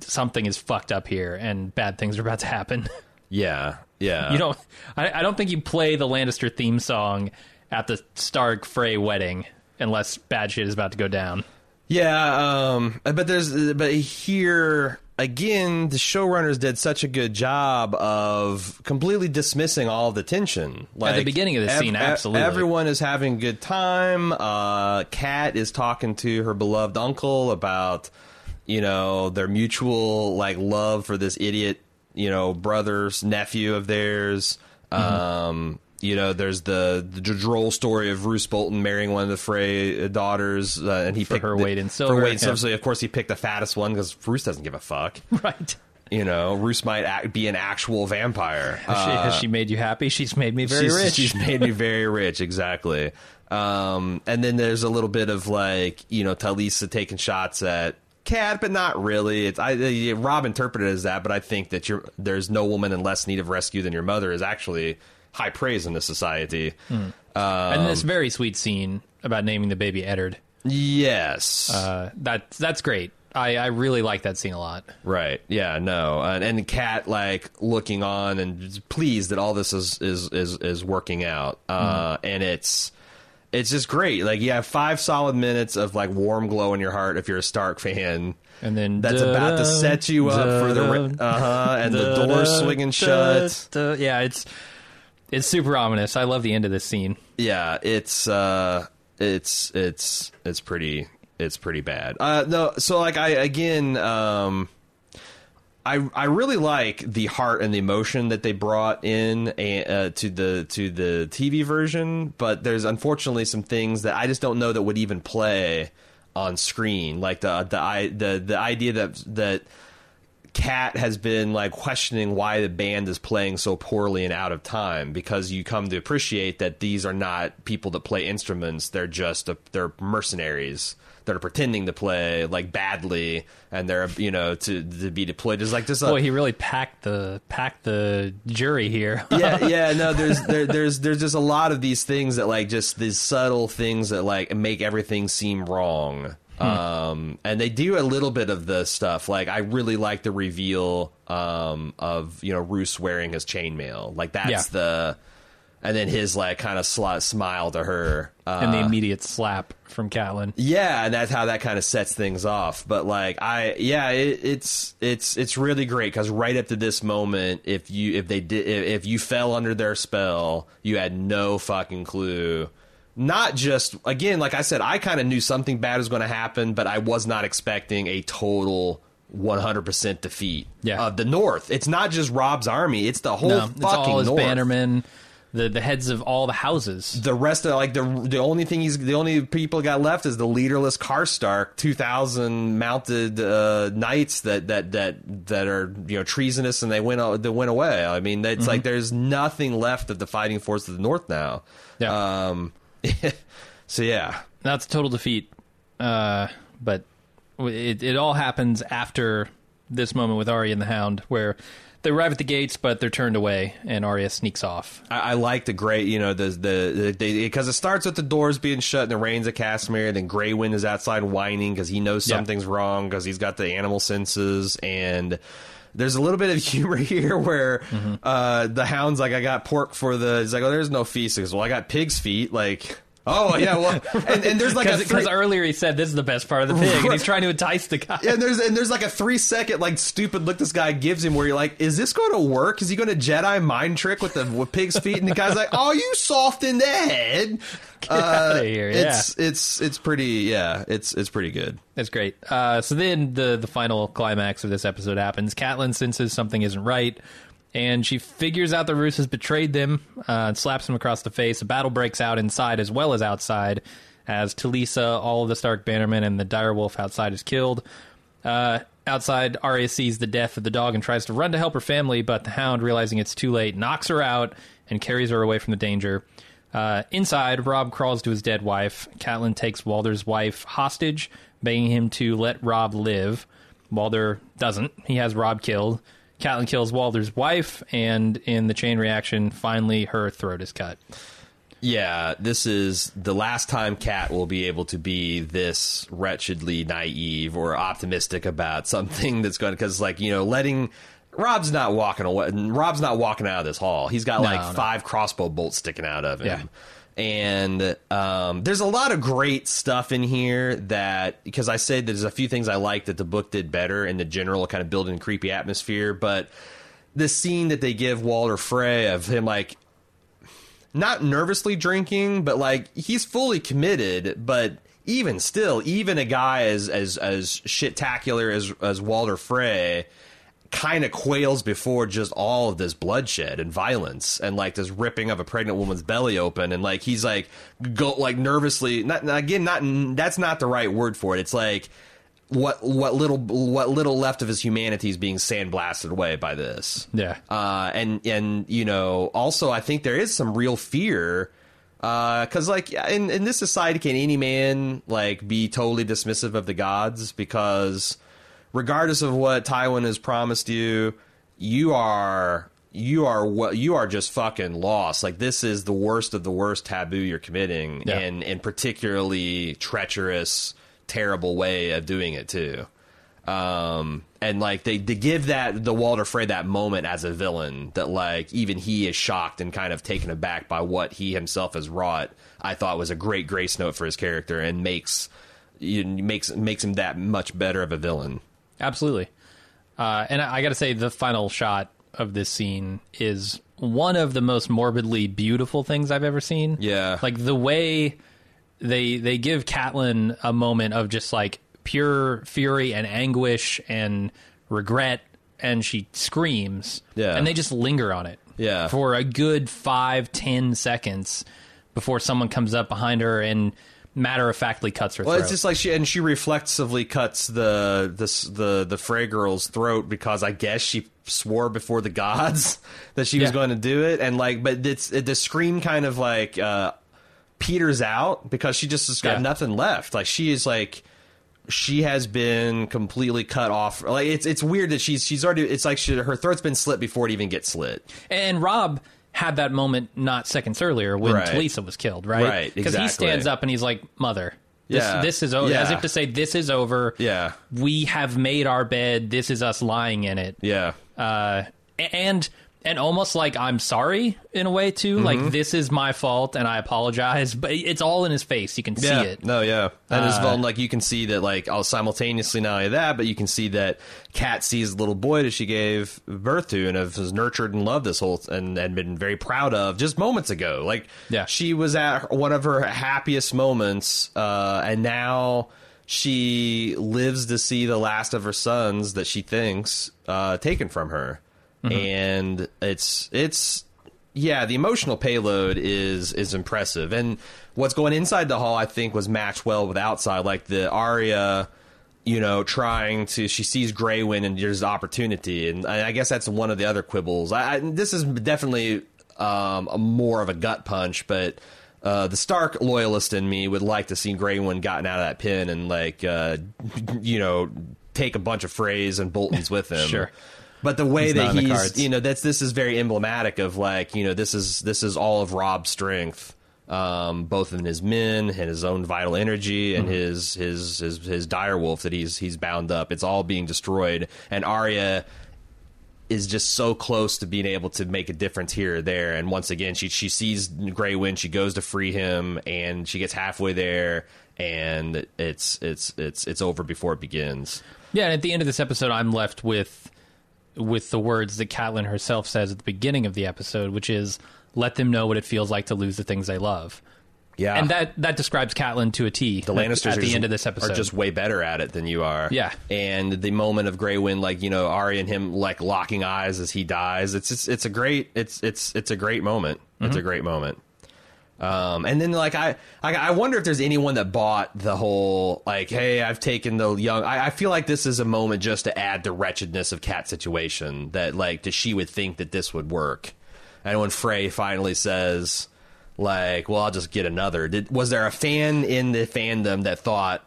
something is fucked up here and bad things are about to happen. yeah, yeah. you don't. I, I don't think you play the Lannister theme song at the Stark Frey wedding unless bad shit is about to go down. Yeah, um, but there's but here again, the showrunners did such a good job of completely dismissing all the tension. Like at the beginning of the scene, absolutely. everyone is having a good time. Uh, Cat is talking to her beloved uncle about you know their mutual like love for this idiot you know brother's nephew of theirs. Mm-hmm. Um, you know, there's the, the droll story of Roose Bolton marrying one of the Frey daughters, uh, and he For picked her the- weight in For silver, weight in silver. So of course he picked the fattest one because Roose doesn't give a fuck. Right. You know, Roose might act, be an actual vampire. Has, she, has she made you happy? She's made me very she's, rich. She's made me very rich, exactly. Um, and then there's a little bit of like, you know, Talisa taking shots at Cat, but not really. It's I uh, Robb interpreted it as that, but I think that there's no woman in less need of rescue than your mother is actually high praise in this society. and um, this very sweet scene about naming the baby Eddard. Yes. Uh, that that's great. I, I really like that scene a lot. Right. Yeah. No. And, and the cat like looking on and pleased that all this is is is, is working out. Uh, And it's it's just great. Like you have five solid minutes of like warm glow in your heart if you're a Stark fan. And then That's about to set you up for the uh huh, and the door swinging shut. Yeah, it's it's super ominous. I love the end of this scene. Yeah, it's uh, it's it's it's pretty it's pretty bad. Uh, no, so like I again, um, I I really like the heart and the emotion that they brought in uh, to the to the TV version, but there's unfortunately some things that I just don't know that would even play on screen, like the the the the idea that that Cat has been like questioning why the band is playing so poorly and out of time because you come to appreciate that these are not people that play instruments; they're just a, they're mercenaries that are pretending to play like badly and they're you know to to be deployed is like this. Boy, he really packed the packed the jury here. yeah, yeah. No, there's there, there's there's just a lot of these things that like just these subtle things that like make everything seem wrong. Hmm. Um, and they do a little bit of the stuff. Like I really like the reveal um, of you know Roose wearing his chainmail. Like that's Yeah. the, and then his like kind of sli- smile to her. Uh, and the immediate slap from Catelyn. yeah, and that's how that kind of sets things off. But like I, yeah, it, it's it's it's really great because right up to this moment, if you if they did if, if you fell under their spell, you had no fucking clue. Not just again, like I said, I kind of knew something bad was going to happen, but I was not expecting a total. 100% defeat Yeah. of the North. It's not just Robb's army; it's the whole No, fucking it's all his North bannermen, the the heads of all the houses. the rest of like the the only thing he's the only people got left is the leaderless Karstark, two thousand mounted uh, knights that that that that are you know treasonous and they went they went away. I mean, it's like there's nothing left of the fighting force of the North now. Yeah. Um, so yeah, That's a total defeat. Uh, but it it all happens after this moment with Arya and the Hound, where they arrive at the gates, but they're turned away, and Arya sneaks off. I, I like the great, you know, the the because it starts with the doors being shut and the rains of Castamere, and then Greywind is outside whining because he knows Yeah. something's wrong because he's got the animal senses and. There's a little bit of humor here where uh, the hound's like, I got pork for the. He's like, oh, there's no feast. He goes, well, I got pig's feet. Like, oh yeah, well, and, and there's like Because three, earlier he said this is the best part of the pig, and he's trying to entice the guy. yeah, and there's and there's like a three second like stupid look this guy gives him where you're like, is this going to work? Is he going to Jedi mind trick with the with pig's feet? And the guy's like, oh, you soft in the head. Get outta here, Yeah. It's it's it's pretty yeah. It's it's pretty good. That's great. Uh, so then the the final climax of this episode happens. Catelyn senses something isn't right, and she figures out the Roose has betrayed them uh, slaps him across the face. A battle breaks out inside as well as outside, as Talisa, all of the Stark bannermen, and the direwolf outside is killed. Uh, outside, Arya sees the death of the dog and tries to run to help her family, but the Hound, realizing it's too late, knocks her out and carries her away from the danger. Uh, inside, Robb crawls to his dead wife. Catelyn takes Walder's wife hostage, begging him to let Robb live. Walder doesn't. He has Robb killed. Catelyn kills Walder's wife, and in the chain reaction, finally her throat is cut. Yeah, this is the last time Cat will be able to be this wretchedly naive or optimistic about something that's going to because like you know letting. Robb's not walking away. Robb's not walking out of this hall. He's got No, like no. five crossbow bolts sticking out of him. Yeah. And um, there's a lot of great stuff in here that because I said there's a few things I like that the book did better in the general kind of building creepy atmosphere, but the scene that they give Walder Frey of him like not nervously drinking, but like he's fully committed. But even still, even a guy as as as shit-tacular as as Walder Frey kind of quails before just all of this bloodshed and violence and like this ripping of a pregnant woman's belly open and like he's like go like nervously not again not that's not the right word for it. It's like what what little what little left of his humanity is being sandblasted away by this. Yeah. uh, and and you know also I think there is some real fear because like in in this society can any man like be totally dismissive of the gods? Because regardless of what Tywin has promised you you are you are what you are just fucking lost. Like this is the worst of the worst taboo you're committing Yeah. and and particularly treacherous terrible way of doing it too. Um and like they they give that the Walder Frey that moment as a villain that like even he is shocked and kind of taken aback by what he himself has wrought I thought was a great grace note for his character and makes you makes makes him that much better of a villain Absolutely. Uh, and I, I got to say, the final shot of this scene is one of the most morbidly beautiful things I've ever seen. Yeah. like the way they they give Catelyn a moment of just like pure fury and anguish and regret and she screams. Yeah. and they just linger on it. Yeah. for a good five ten seconds before someone comes up behind her and matter of factly cuts her throat. Well, throat. it's just like she and she reflexively cuts the this the the Frey girl's throat because I guess she swore before the gods that she was going to do it, and like, but it's the scream kind of like uh peters out because she just has got Yeah. nothing left. Like she is like she has been completely cut off. Like it's it's weird that she's she's already. It's like she, her throat's been slit before it even gets slit. And Robb had that moment not seconds earlier when Right. Talisa was killed, right? Right, Because he stands up and he's like, "Mother, this, Yeah. this is over." Yeah. As if to say, "This is over. Yeah, We have made our bed. This is us lying in it." yeah. Uh, and and almost like I'm sorry in a way too. Mm-hmm. Like this is my fault and I apologize. But it's all in his face. You can Yeah. see it. No, yeah. And as Uh, well, like you can see that, like, oh, simultaneously not only that, but you can see that Cat sees the little boy that she gave birth to and has nurtured and loved this whole and and been very proud of just moments ago. Like, Yeah. she was at one of her happiest moments, uh, and now she lives to see the last of her sons that she thinks uh, taken from her, and it's it's yeah, the emotional payload is is impressive, and what's going inside the hall, I think, was matched well with outside. Like the Arya, you know, trying to she sees Greywind and there's opportunity, and I I guess that's one of the other quibbles. I, I this is definitely um, a more of a gut punch, but. Uh, the Stark loyalist in me would like to see Greywind gotten out of that pin and like, uh, you know, take a bunch of Freys and Boltons with him. Sure. But the way It's that he's, you know, that's this is very emblematic of like, you know, this is this is all of Robb's strength, um, both in his men and his own vital energy and his, his his his dire wolf that he's he's bound up. It's all being destroyed, and Arya is just so close to being able to make a difference here or there. And once again, she she sees Greywind, she goes to free him, and she gets halfway there, and it's it's it's it's over before it begins. Yeah, and at the end of this episode, I'm left with with the words that Catelyn herself says at the beginning of the episode, which is "Let them know what it feels like to lose the things they love." Yeah, And that that describes Catelyn to a T. the Lannisters at, the just, end of this episode are just way better at it than you are. Yeah. and the moment of Greywind, like you know, Arya and him like locking eyes as he dies. It's it's, it's a great it's it's it's a great moment. It's Mm-hmm. a great moment. Um, and then like I, I I wonder if there's anyone that bought the whole like, hey, I've taken the young. I, I feel like this is a moment just to add the wretchedness of Cat situation that like that she would think that this would work. And when Frey finally says, like, well, I'll just get another. Did, was there a fan in the fandom that thought,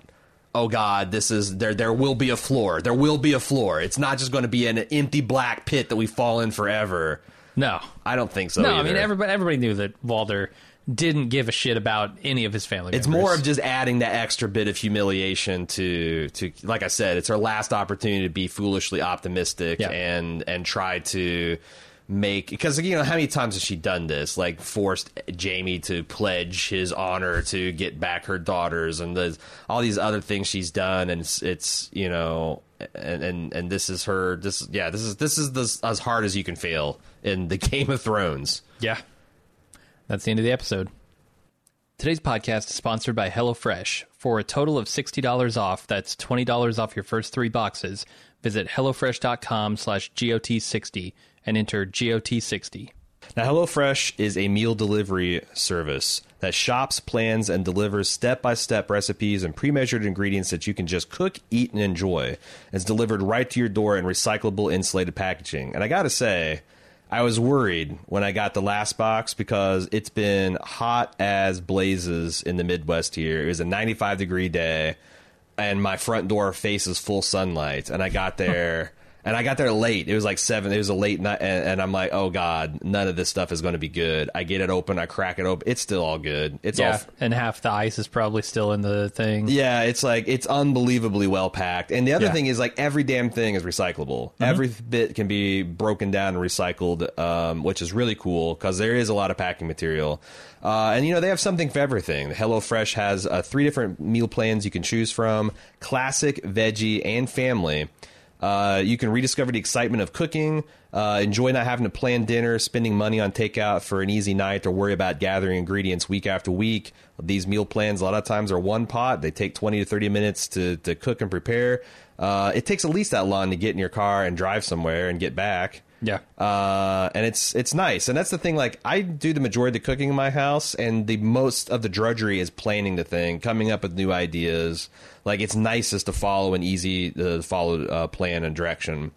oh God, this is there? There will be a floor. There will be a floor. It's not just going to be an empty black pit that we fall in forever. no, I don't think so. no. I mean, everybody everybody knew that Walder didn't give a shit about any of his family. It's members. more of just adding that extra bit of humiliation to to like I said, it's her last opportunity to be foolishly optimistic Yeah. and and try to make because you know how many times has she done this like forced Jaime to pledge his honor to get back her daughters and the, all these other things she's done and it's, it's you know and, and and this is her this yeah this is this is the, as hard as you can fail in the Game of Thrones Yeah. That's the end of the episode. Today's podcast is sponsored by HelloFresh. For a total of $60 off, that's $20 off your first three boxes, visit HelloFresh.com slash GOT60 and enter GOT60. Now, HelloFresh is a meal delivery service that shops, plans, and delivers step by step recipes and pre measured ingredients that you can just cook, eat, and enjoy. It's delivered right to your door in recyclable insulated packaging. And I gotta say, I was worried when I got the last box because it's been hot as blazes in the Midwest here. It was a 95 degree day, and my front door faces full sunlight. And I got there. And I got there late. It was like seven. It was a late night, and, and I'm like, "Oh God, none of this stuff is going to be good." I get it open, I crack it open. It's still all good. It's all Yeah, and half the ice is probably still in the thing. yeah, it's like it's unbelievably well packed. And the other Yeah. thing is like every damn thing is recyclable. Every bit can be broken down and recycled, um, which is really cool because there is a lot of packing material. Uh, and you know they have something for everything. HelloFresh has uh, three different meal plans you can choose from: classic, veggie, and family. Uh, you can rediscover the excitement of cooking, uh, enjoy not having to plan dinner, spending money on takeout for an easy night, or worry about gathering ingredients week after week. These meal plans, a lot of times, are one pot. They take 20 to 30 minutes to, to cook and prepare. Uh, it takes at least that long to get in your car and drive somewhere and get back. Yeah. Uh, and it's it's nice, and that's the thing. Like I do the majority of the cooking in my house, and the most of the drudgery is planning the thing, coming up with new ideas. Like it's nicest to follow an easy to follow uh, plan and direction.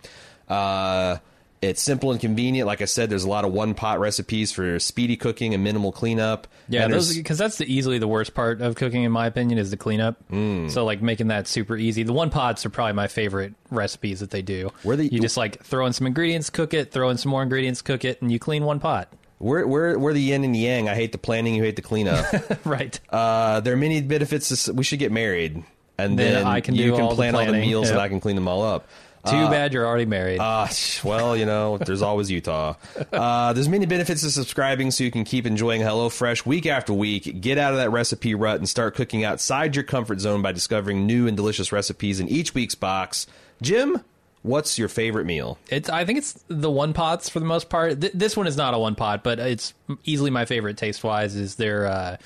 Uh, it's simple and convenient. Like I said, there's a lot of one pot recipes for speedy cooking and minimal cleanup. Yeah, And those because that's the, easily the worst part of cooking, in my opinion, is the cleanup. Mm. So like making that super easy. The one pots are probably my favorite recipes that they do. Where they- you just like throw in some ingredients, cook it, throw in some more ingredients, cook it, and you clean one pot. we're we're we're the yin and yang. I hate the planning. You hate the cleanup. right. Uh, there are many benefits. To, we should get married, and Then then, I can you can all the plan all the meals, and I can clean them all up. Too bad you're already married. Uh, well, you know, there's always Utah. Uh, there's many benefits to subscribing so you can keep enjoying HelloFresh week after week. Get out of that recipe rut and start cooking outside your comfort zone by discovering new and delicious recipes in each week's box. Jim, what's your favorite meal? It's. I think it's the one pots for the most part. Th- this one is not a one pot, but it's easily my favorite taste wise. Is their uh,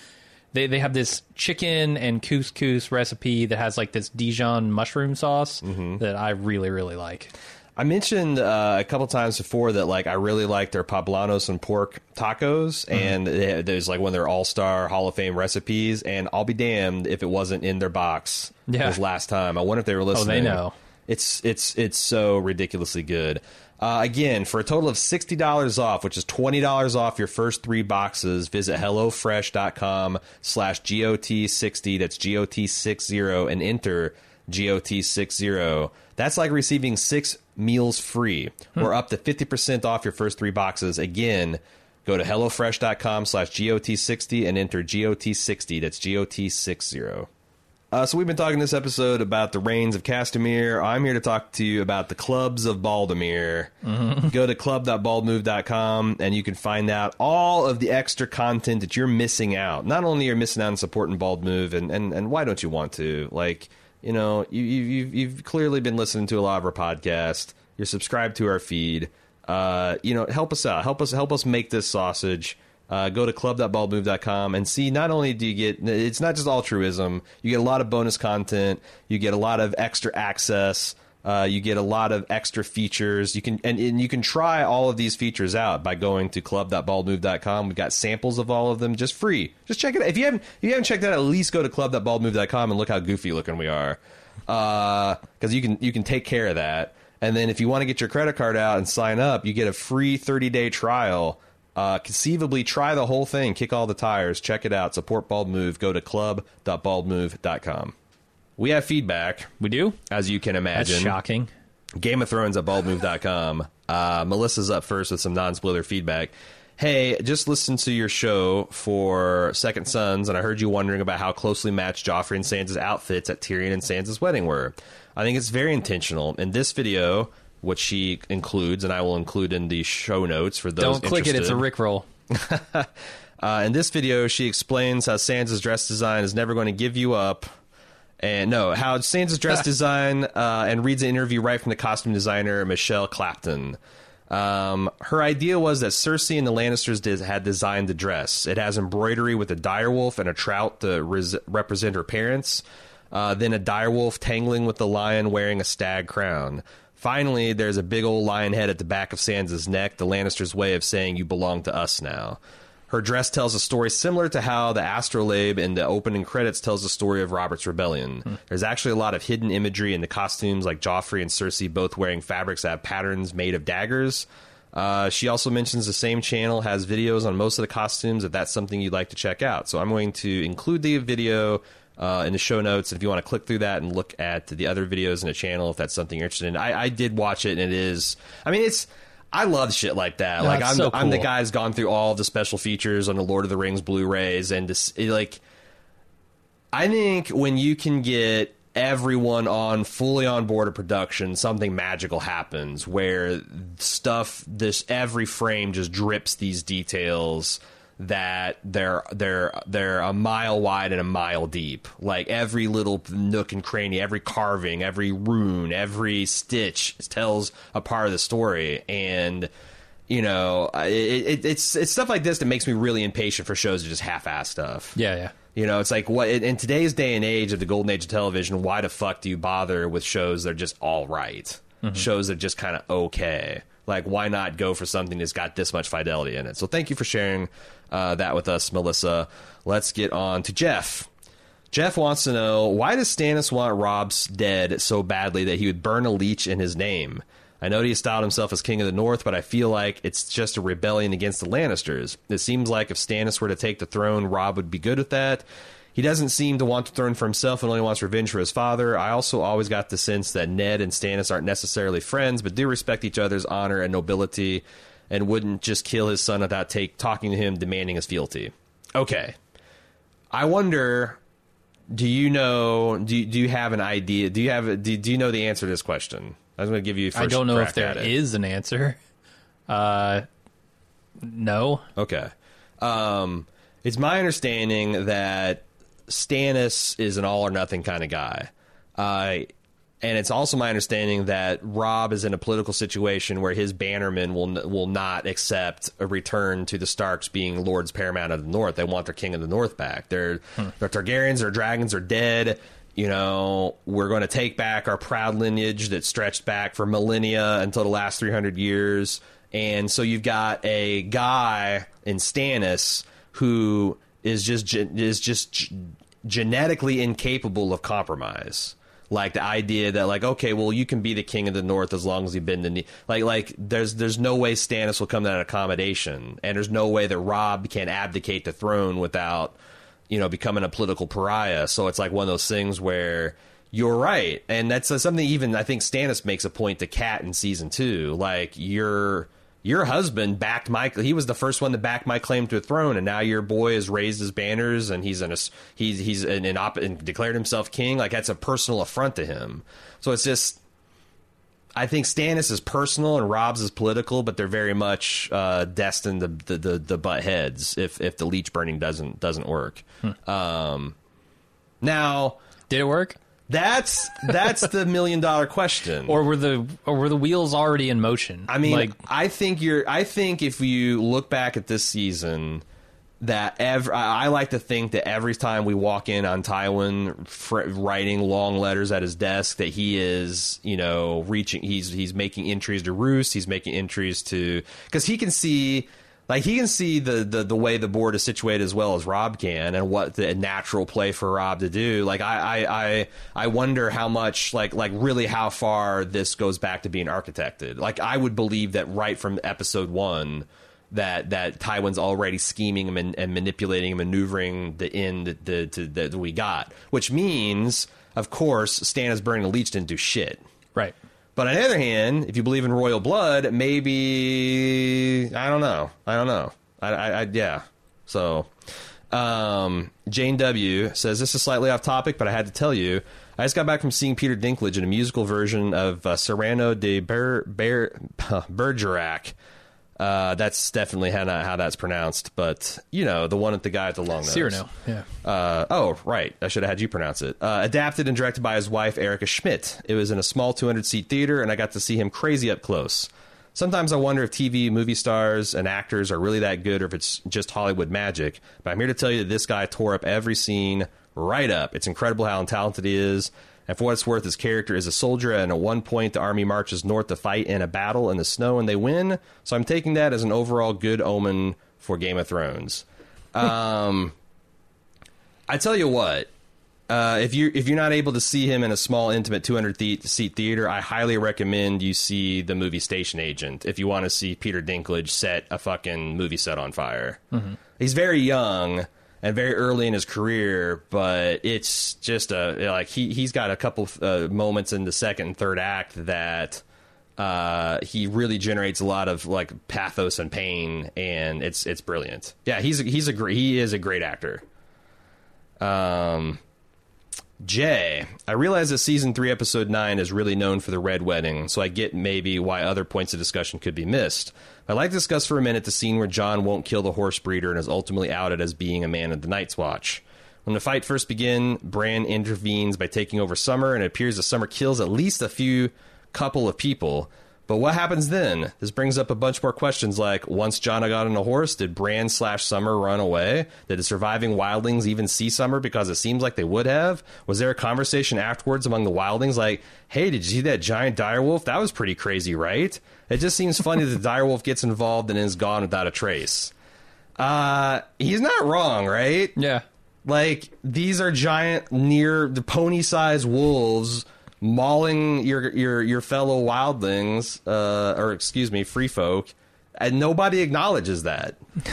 they they have this chicken and couscous recipe that has like this Dijon mushroom sauce that I really really like. I mentioned uh, a couple times before that like I really like their poblanos and pork tacos, and they- there's like one of their all star Hall of Fame recipes. And I'll be damned if it wasn't in their box Yeah. this last time. I wonder if they were listening. Oh, they know. It's it's it's so ridiculously good. Uh, again, for a total of sixty dollars off, which is twenty dollars off your first three boxes, visit hellofresh.com slash got sixty. That's got six zero, and enter got six zero. That's like receiving six meals free, or up to fifty percent off your first three boxes. Again. Go to HelloFresh.com slash GOT60 and enter GOT60. That's GOT60. Uh, so we've been talking this episode about the rains of Castamere. I'm here to talk to you about the clubs of Baldomere. Go to club.baldmove.com and you can find out all of the extra content that you're missing out. Not only are you missing out on supporting Bald Move, and, and, and why don't you want to? Like, you know, you, you, you've, you've clearly been listening to a lot of our podcast. You're subscribed to our feed. Uh, you know, help us out. Help us help us make this sausage. Uh, go to club.baldmove.com and see not only do you get it's not just altruism. You get a lot of bonus content. You get a lot of extra access. Uh, you get a lot of extra features. You can and, and you can try all of these features out by going to club.baldmove.com we've got samples of all of them just free. Just check it out. If you haven't if you haven't checked that out at least go to club.baldmove.com and look how goofy looking we are. Because you can you can take care of that. And then if you want to get your credit card out and sign up, you get a free 30 day trial. Uh, conceivably, try the whole thing, kick all the tires, check it out. Support Bald Move. Go to club.baldmove.com. We have feedback, We do. as you can imagine. That's shocking. Game of Thrones at baldmove.com. Uh, Melissa's up first with some non spoiler feedback. Hey, just listened to your show for Second Sons, and I heard you wondering about how closely matched Joffrey and Sansa's outfits at Tyrion and Sansa's wedding were. I think it's very intentional. In this video, which she includes, and I will include in the show notes for those Don't click it. It's a interested. Rickroll. Uh, in this video, she explains how Sansa's dress design is never going to give you up. And no, how Sansa's dress design uh, and reads an interview right from the costume designer Michelle Clapton. Um, her idea was that Cersei and the Lannisters did, had designed the dress. It has embroidery with a direwolf and a trout to res- represent her parents. Uh, then a direwolf tangling with the lion wearing a stag crown. Finally, there's a big old lion head at the back of Sansa's neck, the Lannisters' way of saying you belong to us now. Her dress tells a story similar to how the astrolabe in the opening credits tells the story of Robert's rebellion. There's actually a lot of hidden imagery in the costumes, like Joffrey and Cersei both wearing fabrics that have patterns made of daggers. Uh, she also mentions the same channel has videos on most of the costumes if that's something you'd like to check out. So I'm going to include the video uh, in the show notes. If you want to click through that and look at the other videos in the channel, if that's something you're interested in, I, I did watch it and it is. I mean, it's. I love shit like that. like I'm, so I'm the guy who's gone through all the special features on the Lord of the Rings Blu-rays, and this, it, like, I think when you can get everyone on fully on board a production, something magical happens where stuff this every frame just drips these details that they're they're they're a mile wide and a mile deep. Like every little nook and cranny, every carving, every rune, every stitch tells a part of the story. And you know, it, it, it's it's stuff like this that makes me really impatient for shows that just half-ass stuff. Yeah, yeah. You know, it's like what in today's day and age of the golden age of television, why the fuck do you bother with shows that are just all right? Mm-hmm. Shows that are just kind of okay. Like, why not go for something that's got this much fidelity in it? So, thank you for sharing uh, that with us, Melissa. Let's get on to Jeff. Jeff wants to know why does Stannis want Robb's dead so badly that he would burn a leech in his name? I know he styled himself as King of the North, but I feel like it's just a rebellion against the Lannisters. It seems like if Stannis were to take the throne, Robb would be good with that. He doesn't seem to want the throne for himself and only wants revenge for his father. I also always got the sense that Ned and Stannis aren't necessarily friends, but do respect each other's honor and nobility and wouldn't just kill his son without take, talking to him, demanding his fealty. Okay. I wonder do you know do you, do you have an idea do you have do, do you know the answer to this question i was going to give you first I don't know if there at an answer. Uh, no. Okay. Um, it's my understanding that Stannis is an all or nothing kind of guy. Uh, and it's also my understanding that Robb is in a political situation where his bannermen will will not accept a return to the Starks being lords paramount of the North. They want their king of the North back. Their their Targaryens, their dragons are dead. You know, we're going to take back our proud lineage that stretched back for millennia until the last 300 years. And so you've got a guy in Stannis who is just is just genetically incapable of compromise. Like the idea that like okay, well you can be the king of the north as long as you've been the knee. like like there's there's no way Stannis will come to that accommodation, and there's no way that Robb can abdicate the throne without you know becoming a political pariah. So it's like one of those things where you're right, and that's uh, something even I think Stannis makes a point to Cat in season two. Like your your husband backed my he was the first one to back my claim to a throne, and now your boy has raised his banners and he's in a he's he's in an op- and declared himself king. Like that's a personal affront to him. So it's just. I think Stannis is personal and Robb's is political, but they're very much uh, destined to the, the, the butt heads if if the leech burning doesn't doesn't work. Um, now Did it work? That's that's the million dollar question. Or were the or were the wheels already in motion? I mean, like I think you're. I think if you look back at this season, that every I like to think that every time we walk in on Tywin fr- writing long letters at his desk, that he is, you know, reaching. He's he's making entries to Roose. He's making entries to because he can see. Like he can see the, the, the way the board is situated as well as Robb can, and what the natural play for Robb to do. Like I, I, I, I wonder how much, like like really how far this goes back to being architected. Like I would believe that right from episode one, that that Tywin's already scheming and, and manipulating and maneuvering the end that, the, that we got, which means, of course, Stannis burning the leech didn't do shit. right. But on the other hand, if you believe in royal blood, maybe I don't know. I don't know. I, I, I yeah. So, um, Jane W says this is slightly off topic, but I had to tell you. I just got back from seeing Peter Dinklage in a musical version of uh, Cyrano de Ber, Ber, Bergerac. Uh, that's definitely how, not how that's pronounced, but you know the one with the guy at the long nose. Cyrano. Yeah. Uh, oh, right. I should have had you pronounce it. Uh, adapted and directed by his wife, Erica Schmidt. It was in a small 200 seat theater, and I got to see him crazy up close. Sometimes I wonder if TV, movie stars, and actors are really that good or if it's just Hollywood magic. But I'm here to tell you that this guy tore up every scene right up. It's incredible how talented he is. And for what it's worth, his character is a soldier, and at one point, the army marches north to fight in a battle in the snow, and they win. So I'm taking that as an overall good omen for Game of Thrones. Um, I tell you what, uh, if you if you're not able to see him in a small, intimate 200 the- seat theater, I highly recommend you see the movie Station Agent. If you want to see Peter Dinklage set a fucking movie set on fire, he's very young and very early in his career, but it's just a like he he's got a couple uh, moments in the second and third act that uh, he really generates a lot of like pathos and pain, and it's it's brilliant. Yeah, he's he's a great he is a great actor. Um, Jay, I realize that season three, episode nine is really known for the red wedding, so I get maybe why other points of discussion could be missed. I'd like to discuss for a minute the scene where Jon won't kill the horse breeder and is ultimately outed as being a man of the Night's Watch. When the fight first begins, Bran intervenes by taking over Summer, and it appears that Summer kills at least a few couple of people. But what happens then? This brings up a bunch more questions like once Jon got on a horse, did Bran slash Summer run away? Did the surviving wildlings even see Summer because it seems like they would have? Was there a conversation afterwards among the wildlings like, hey, did you see that giant direwolf? That was pretty crazy, right? It just seems funny that the direwolf gets involved and is gone without a trace. Uh, he's not wrong, right? Yeah. Like these are giant, near the pony-sized wolves mauling your your your fellow wildlings, uh, or excuse me, free folk, and nobody acknowledges that.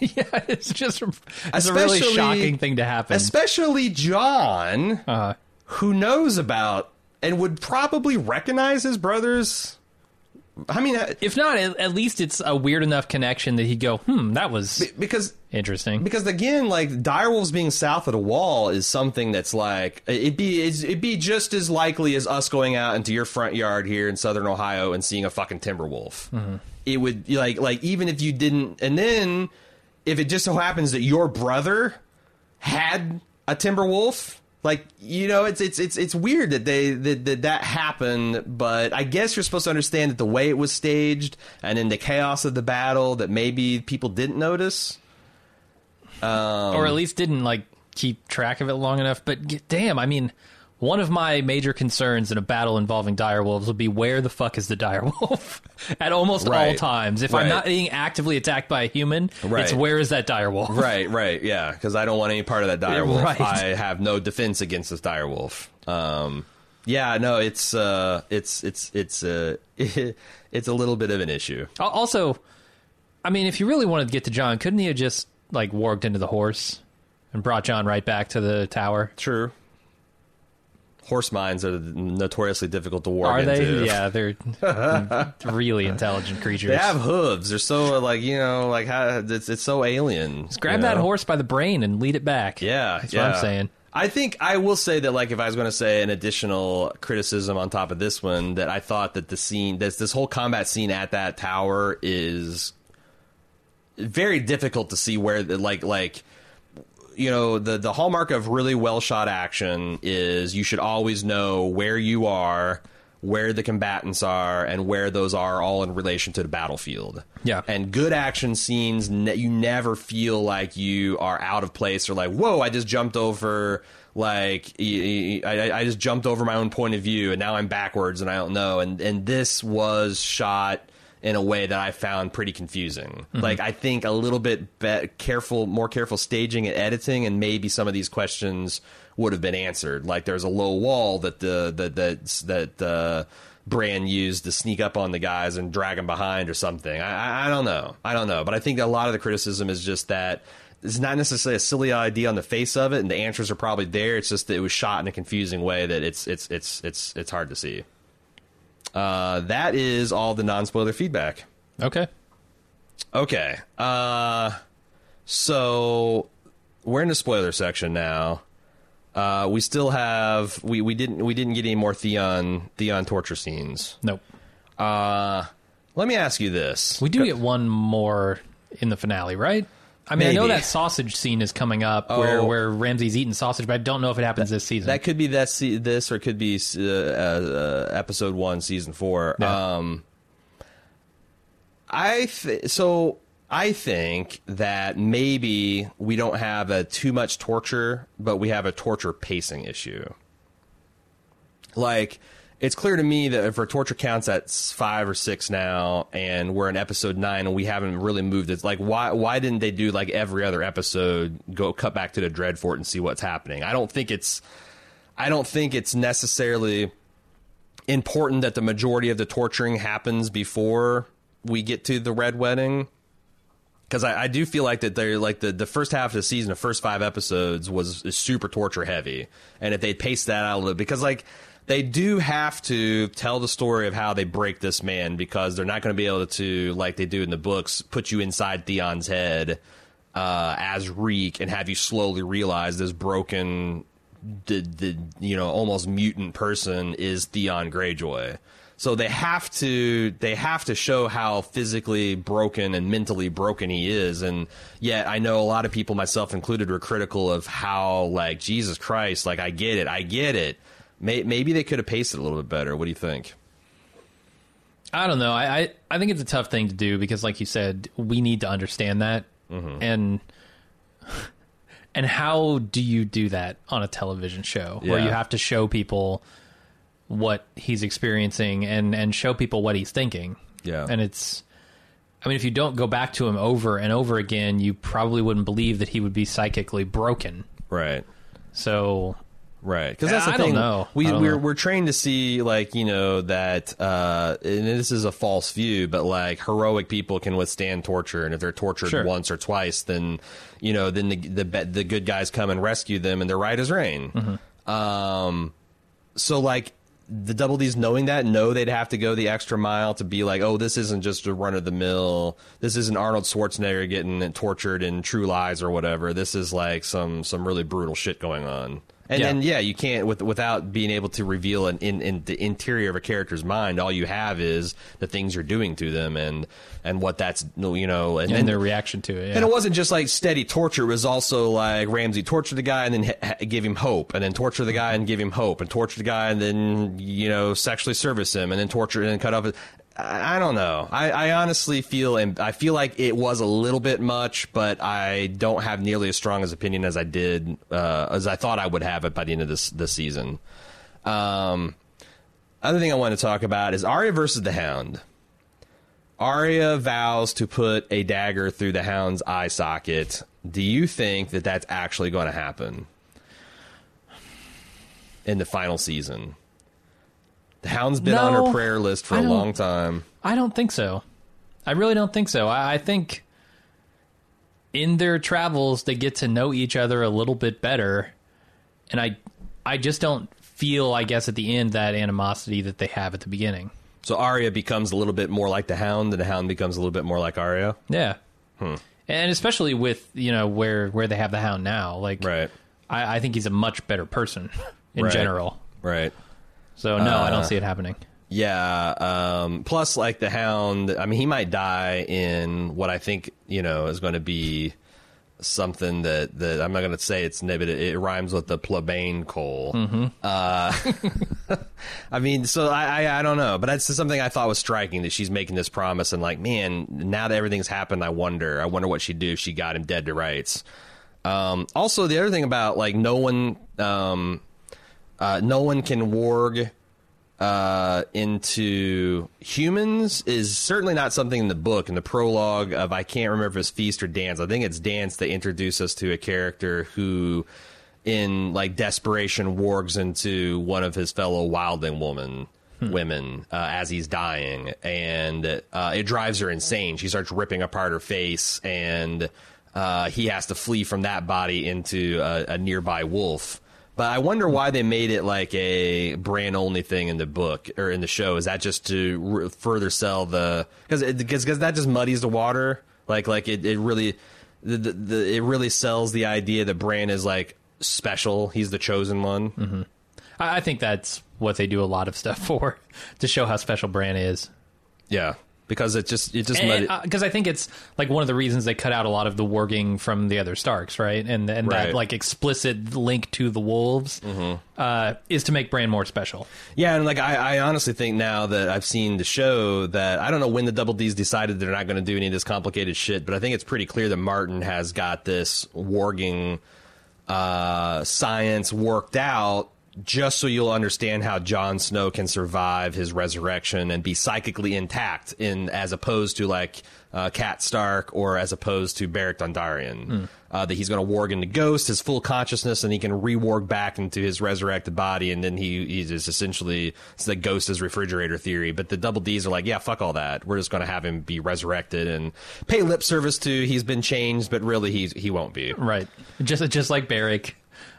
yeah, it's just it's a really shocking thing to happen. Especially Jon, uh, who knows about and would probably recognize his brothers. I mean, uh, if not, at, least it's a weird enough connection that he'd go, "Hmm, that was because interesting." because again, like direwolves being south of the wall is something that's like it'd be it'd be just as likely as us going out into your front yard here in southern Ohio and seeing a fucking timber wolf. It would like like even if you didn't, and then if it just so happens that your brother had a timber wolf. Like you know, it's it's it's it's weird that they that, that that happened, but I guess you're supposed to understand that the way it was staged and in the chaos of the battle, that maybe people didn't notice. or at least didn't like keep track of it long enough. But damn, I mean, one of my major concerns in a battle involving direwolves would be where the fuck is the direwolf at almost all times. If Right. I'm not being actively attacked by a human, Right. it's where is that direwolf? Right, right, yeah. Because I don't want any part of that dire wolf. Right. I have no defense against this dire wolf. Um, yeah, no, it's uh, it's it's it's uh, it's a little bit of an issue. Also, I mean, if you really wanted to get to Jon, couldn't he have just like warged into the horse and brought Jon right back to the tower? True. Horse mines are notoriously difficult to warg Are they? into. Yeah, they're really intelligent creatures. They have hooves. They're so like you know like how it's it's so alien. Just grab that know? horse by the brain and lead it back. Yeah, that's yeah. what I'm saying. I think I will say that, like, if I was going to say an additional criticism on top of this one, that I thought that the scene, this this whole combat scene at that tower is very difficult to see where, the, like, like you know, the the hallmark of really well shot action is you should always know where you are, where the combatants are, and where those are all in relation to the battlefield. Yeah. And good action scenes, ne- you never feel like you are out of place or like, whoa, I just jumped over. Like I, I just jumped over my own point of view, and now I'm backwards, and I don't know. And and this was shot in a way that I found pretty confusing. Like I think a little bit be- careful, more careful staging and editing, and maybe some of these questions would have been answered. Like there's a low wall that the that that that uh, Bran used to sneak up on the guys and drag them behind or something. I, I I don't know. I don't know. But I think a lot of the criticism is just that. It's not necessarily a silly idea on the face of it, and the answers are probably there. It's just that it was shot in a confusing way that it's it's it's it's it's hard to see. Uh, that is all the non spoiler feedback. Okay. Okay. Uh, so we're in the spoiler section now. Uh, we still have we, we didn't we didn't get any more Theon Theon torture scenes. Nope. Uh, let me ask you this. We do get one more in the finale, right? I mean, I know that sausage scene is coming up where, Oh. where Ramsay's eating sausage, but I don't know if it happens this season. That could be that se- this, or it could be uh, uh, episode one, season four. Yeah. Um, I th- so I think that maybe we don't have a too much torture, but we have a torture pacing issue. Like it's clear to me that if our torture counts at s- five or six now, and we're in episode nine, and we haven't really moved, it's like why why didn't they do like every other episode go cut back to the Dreadfort and see what's happening? I don't think it's I don't think it's necessarily important that the majority of the torturing happens before we get to the Red Wedding. Because I, I do feel like that they're like the, the first half of the season, the first five episodes was super torture heavy, and if they pace that out a little, because like they do have to tell the story of how they break this man, because they're not going to be able to like they do in the books, put you inside Theon's head uh, as Reek and have you slowly realize this broken the the you know almost mutant person is Theon Greyjoy. So they have to they have to show how physically broken and mentally broken he is, and yet I know a lot of people, myself included, were critical of how like Jesus Christ, like I get it, I get it. May, maybe they could have paced it a little bit better. What do you think? I don't know. I, I, I think it's a tough thing to do because, like you said, we need to understand that, Mm-hmm. and and how do you do that on a television show where you have to show people what he's experiencing and and show people what he's thinking? Yeah. and it's. I mean, if you don't go back to him over and over again, you probably wouldn't believe that he would be psychically broken. Right. So Right, because that's the I thing. We I don't we're know. we're trained to see like you know that, uh, and this is a false view, but like heroic people can withstand torture, and if they're tortured Sure. once or twice, then you know then the the the good guys come and rescue them, and they're right as rain. Mm-hmm. Um, so like the double D's knowing that know they'd have to go the extra mile to be like, oh, this isn't just a run of the mill. This isn't Arnold Schwarzenegger getting tortured in True Lies or whatever. This is like some some really brutal shit going on. And Yeah. then yeah, you can't with, without being able to reveal an in, in the interior of a character's mind. All you have is the things you're doing to them and and what that's you know and, and then their reaction to it. Yeah. and it wasn't just like steady torture. It was also like Ramsay tortured the guy and then ha- ha- give him hope, and then torture the guy and give him hope, and torture the guy and then you know sexually service him, and then torture and then cut off. I don't know. I, I honestly feel and I feel like it was a little bit much, but I don't have nearly as strong as opinion as I did uh, as I thought I would have it by the end of this this season. Um, other thing I want to talk about is Arya versus the Hound. Arya vows to put a dagger through the Hound's eye socket. Do you think that that's actually going to happen in the final season? The Hound's been on her prayer list for a long time. I don't think so. I really don't think so. I, I think in their travels they get to know each other a little bit better, and I I just don't feel, I guess, at the end that animosity that they have at the beginning. So Arya becomes a little bit more like the Hound, and the Hound becomes a little bit more like Arya. Yeah, hmm. and especially with you know where where they have the Hound now, like Right. I, I think he's a much better person in Right. general. Right. So no, I Uh, don't see it happening. Yeah. Um, plus, like the Hound, I mean, he might die in what I think you know is going to be something that, that I'm not going to say it's but it, it rhymes with the plebeian coal. Uh, I mean, so I, I I don't know, but that's something I thought was striking that she's making this promise and like, man, now that everything's happened, I wonder, I wonder what she'd do if she got him dead to rights. Um, also, the other thing about like no one, um, uh, no one can warg uh, into humans is certainly not something in the book. In the prologue of I can't remember if it's Feast or Dance. I think it's Dance that introduce us to a character who, in like desperation, wargs into one of his fellow wildling woman women uh, as he's dying, and uh, it drives her insane. She starts ripping apart her face, and uh, he has to flee from that body into a, a nearby wolf. But I wonder why they made it like a Bran only thing in the book or in the show. Is that just to further sell the because because that just muddies the water? Like like it, it really the, the, the it really sells the idea that Bran is like special. He's the chosen one. Mm-hmm. I, I think that's what they do a lot of stuff for to show how special Bran is. Yeah, because it just it just because I think it's like one of the reasons they cut out a lot of the warging from the other Starks, right? And and Right. that like explicit link to the wolves uh, is to make Bran more special. Yeah, and like I, I honestly think now that I've seen the show that I don't know when the Double D's decided they're not going to do any of this complicated shit, but I think it's pretty clear that Martin has got this warging uh, science worked out just so you'll understand how Jon Snow can survive his resurrection and be psychically intact in as opposed to like uh, Cat Stark or as opposed to Beric Dondarrion. Uh, that he's going to warg into Ghost, his full consciousness, and he can rewarg back into his resurrected body, and then he he's just essentially it's the Ghost is refrigerator theory. But the Double D's are like, yeah, fuck all that. We're just going to have him be resurrected and pay lip service to he's been changed, but really he's he won't be. Right. Just just like Beric.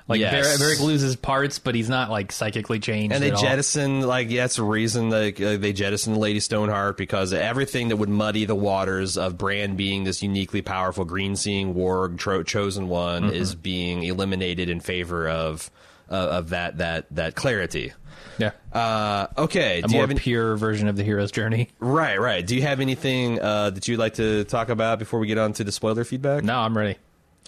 Like Yes. Loses parts, but he's not like psychically changed. And they at all. jettison like that's the reason like uh, they jettisoned Lady Stoneheart because everything that would muddy the waters of Bran being this uniquely powerful green seeing warg tro- chosen one Mm-hmm. is being eliminated in favor of uh, of that that that clarity. Yeah. Uh, okay, a do you more have any, pure version of the hero's journey. right, right. Do you have anything uh, that you'd like to talk about before we get on to the spoiler feedback? No, I'm ready.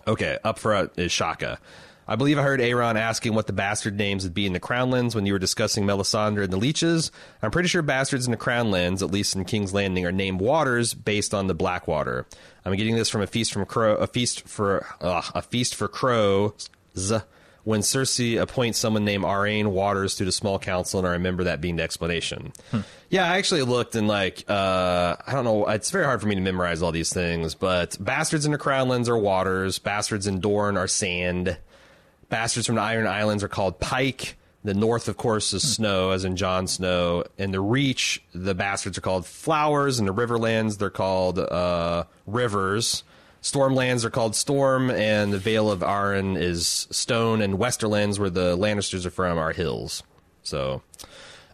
Okay, up front is Shaka. I believe I heard Aaron asking what the bastard names would be in the Crownlands when you were discussing Melisandre and the Leeches. I'm pretty sure bastards in the Crownlands, at least in King's Landing, are named waters based on the Blackwater. I'm getting this from a feast from crow, a feast for ugh, a feast for crows. When Cersei appoints someone named Aurane Waters to the small council, and I remember that being the explanation. Yeah, I actually looked and like uh, I don't know. It's very hard for me to memorize all these things, but bastards in the Crownlands are waters. Bastards in Dorne are sand. Bastards from the Iron Islands are called pike. The north, of course, is snow, as in Jon Snow. And the Reach, the bastards are called flowers. And the Riverlands, they're called uh, rivers. Stormlands are called storm. And the Vale of Arryn is stone. And Westerlands, where the Lannisters are from, are hills. So,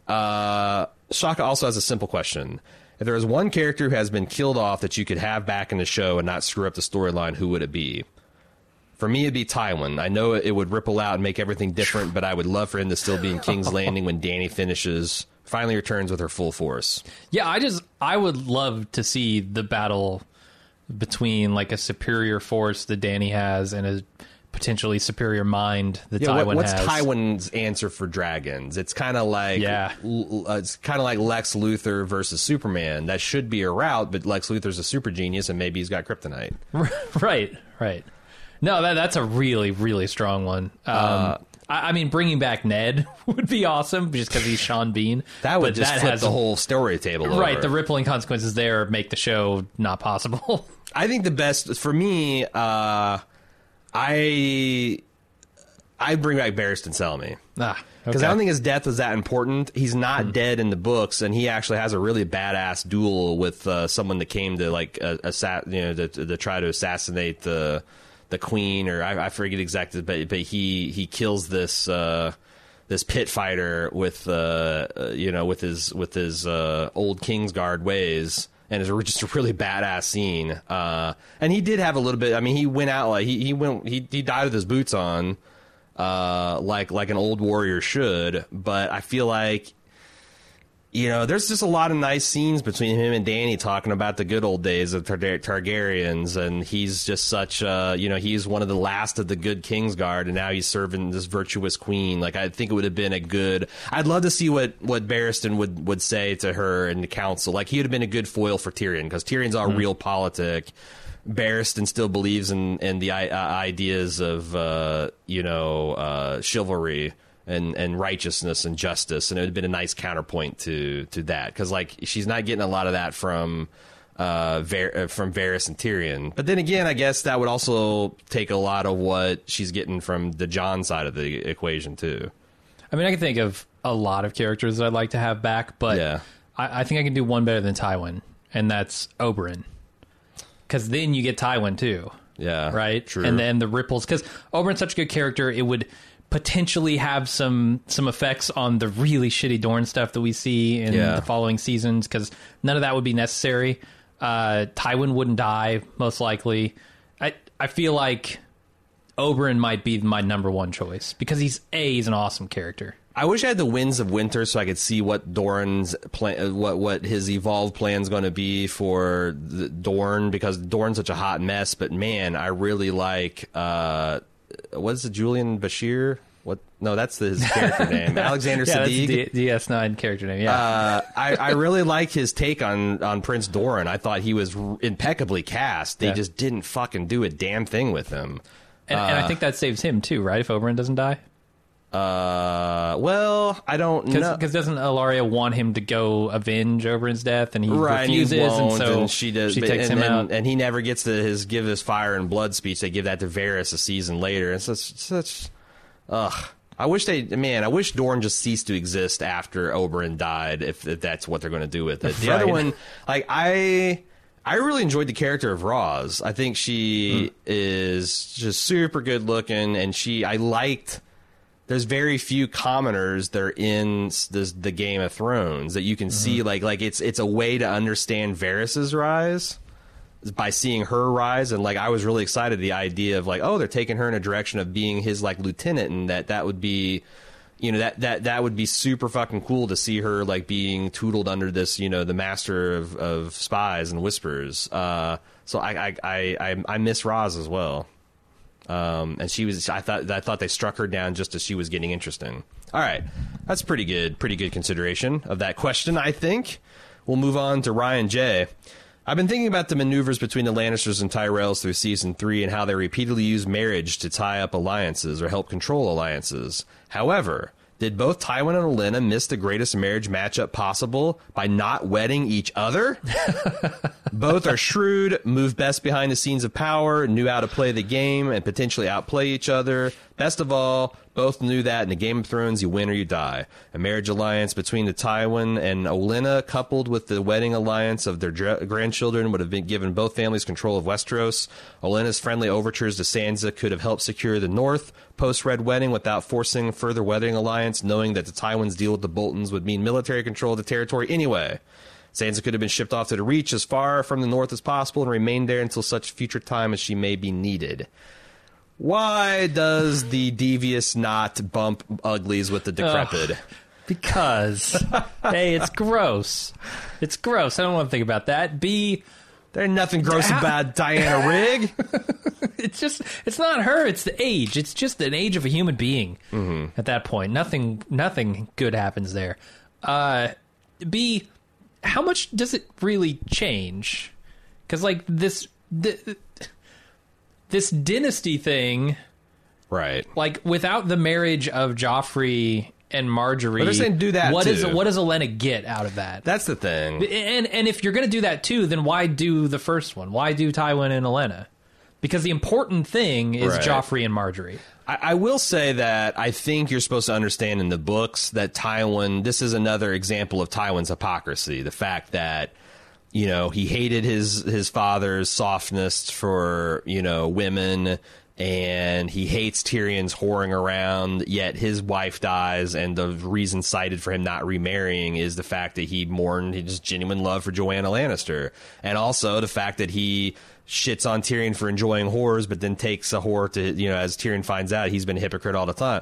uh, Shaka also has a simple question. If there is one character who has been killed off that you could have back in the show and not screw up the storyline, who would it be? For me, it'd be Tywin. I know it would ripple out and make everything different, but I would love for him to still be in King's Landing when Dany finishes, finally returns with her full force. Yeah, I just I would love to see the battle between like a superior force that Dany has and a potentially superior mind that Yeah, Tywin what- what's has. Tywin's answer for dragons? It's kind of like Yeah. l- uh, it's kind of like Lex Luthor versus Superman. That should be a route, but Lex Luthor's a super genius, and maybe he's got kryptonite. right, right. No, that that's a really really strong one. Um, Uh, I, I mean, bringing back Ned would be awesome just because he's Sean Bean. That would just that flip has- the whole story table. Right, the rippling consequences there make the show not possible. I think the best for me, uh, I I bring back Barristan Selmy. ah, Because okay. I don't think his death was that important. He's not Hmm. dead in the books, and he actually has a really badass duel with uh, someone that came to like uh, assa- you know to, to try to assassinate the the queen, or I, I forget exactly, but but he he kills this uh, this pit fighter with uh, uh, you know with his with his uh, old Kingsguard ways. And it's just a really badass scene. Uh, and he did have a little bit. I mean, he went out like he, he went he he died with his boots on uh, like like an old warrior should. But I feel like you know, there's just a lot of nice scenes between him and Dany talking about the good old days of Tar- Targaryens, and he's just such, uh, you know, he's one of the last of the good Kingsguard, and now he's serving this virtuous queen. Like, I think it would have been a good. I'd love to see what what Barristan would would say to her in the council. Like, he would have been a good foil for Tyrion because Tyrion's all realpolitik. Barristan still believes in in the uh, ideas of uh, you know uh, chivalry and and righteousness and justice, and it would have been a nice counterpoint to to that because like she's not getting a lot of that from uh, uh, from Varys and Tyrion. But then again, I guess that would also take a lot of what she's getting from the Jon side of the equation too. I mean, I can think of a lot of characters that I'd like to have back, but Yeah. I, I think I can do one better than Tywin, and that's Oberyn. Because then you get Tywin too, Yeah, right? True. And then the ripples. Because Oberyn's such a good character, it would potentially have some some effects on the really shitty Dorne stuff that we see in Yeah. the following seasons. Because none of that would be necessary. Uh, Tywin wouldn't die most likely. I I feel like Oberyn might be my number one choice because he's a he's an awesome character. I wish I had the winds of winter so I could see what Doran's plan, uh, what what his evolved plan's going to be for Dorne because Dorne's such a hot mess. But man, I really like uh, what is it, Julian Bashir? What? No, that's his character name, Alexander Yeah, Siddig. DS9 character name. Yeah. Uh, I, I really like his take on, on Prince Doran. I thought he was r- impeccably cast. They Yeah. just didn't fucking do a damn thing with him. and, and I think that saves him too, right? If Oberyn doesn't die, Uh, well, I don't know. because doesn't Ellaria want him to go avenge Oberyn's death, and he right, and he refuses, and, so and she does, but- takes and, him and, out. and he never gets to his give his fire and blood speech. They give that to Varys a season later. and such, such, ugh. I wish they, man, I wish Dorne just ceased to exist after Oberyn died. If, if that's what they're going to do with it. The other one, like I, I really enjoyed the character of Ros. I think she Hmm. is just super good looking, and she, I liked there's very few commoners that are in this, the Game of Thrones that you can see. Mm-hmm. Like like it's it's a way to understand Varys's rise. by seeing her rise and like I was really excited the idea of like oh they're taking her in a direction of being his like lieutenant and that that would be you know that that that would be super fucking cool to see her like being tootled under this you know the master of, of spies and whispers uh, so I I, I I I miss Ros as well um, and she was I thought I thought they struck her down just as she was getting interesting. All right. That's pretty good pretty good consideration of that question I think. We'll move on to Ryan J. I've been thinking about the maneuvers between the Lannisters and Tyrells through season three and how they repeatedly use marriage to tie up alliances or help control alliances. However, did both Tywin and Olenna miss the greatest marriage matchup possible by not wedding each other? both are shrewd, move best behind the scenes of power, knew how to play the game, and potentially outplay each other. Best of all, both knew that in the Game of Thrones, you win or you die. A marriage alliance between the Tywin and Olenna, coupled with the wedding alliance of their dr- grandchildren, would have been given both families control of Westeros. Olenna's friendly overtures to Sansa could have helped secure the North post Red Wedding without forcing further wedding alliance, knowing that the Tywins' deal with the Boltons would mean military control of the territory anyway. Sansa could have been shipped off to the Reach as far from the north as possible and remained there until such future time as she may be needed. Why does the devious not bump uglies with the decrepit? Because hey, it's gross. It's gross. I don't want to think about that. B, There's nothing gross about Diana Rigg. it's just it's not her, it's the age. It's just an age of a human being at that point. Nothing nothing good happens there. Uh B, how much does it really change? Cuz like this th- this dynasty thing right. like without the marriage of Joffrey and Margaery, But they're saying do that, What is too. what does Olenna get out of that? That's the thing. and and if you're going to do that too, then why do the first one? Why do Tywin and Olenna? Because the important thing is Right. Joffrey and Margaery. I, I will say that I think you're supposed to understand in the books that Tywin, this is another example of Tywin's hypocrisy. The fact that, you know, he hated his, his father's softness for, you know, women and he hates Tyrion's whoring around, yet his wife dies, and the reason cited for him not remarrying is the fact that he mourned his genuine love for Joanna Lannister. And also the fact that he shits on Tyrion for enjoying whores, but then takes a whore to, you know, as Tyrion finds out, he's been a hypocrite all the time.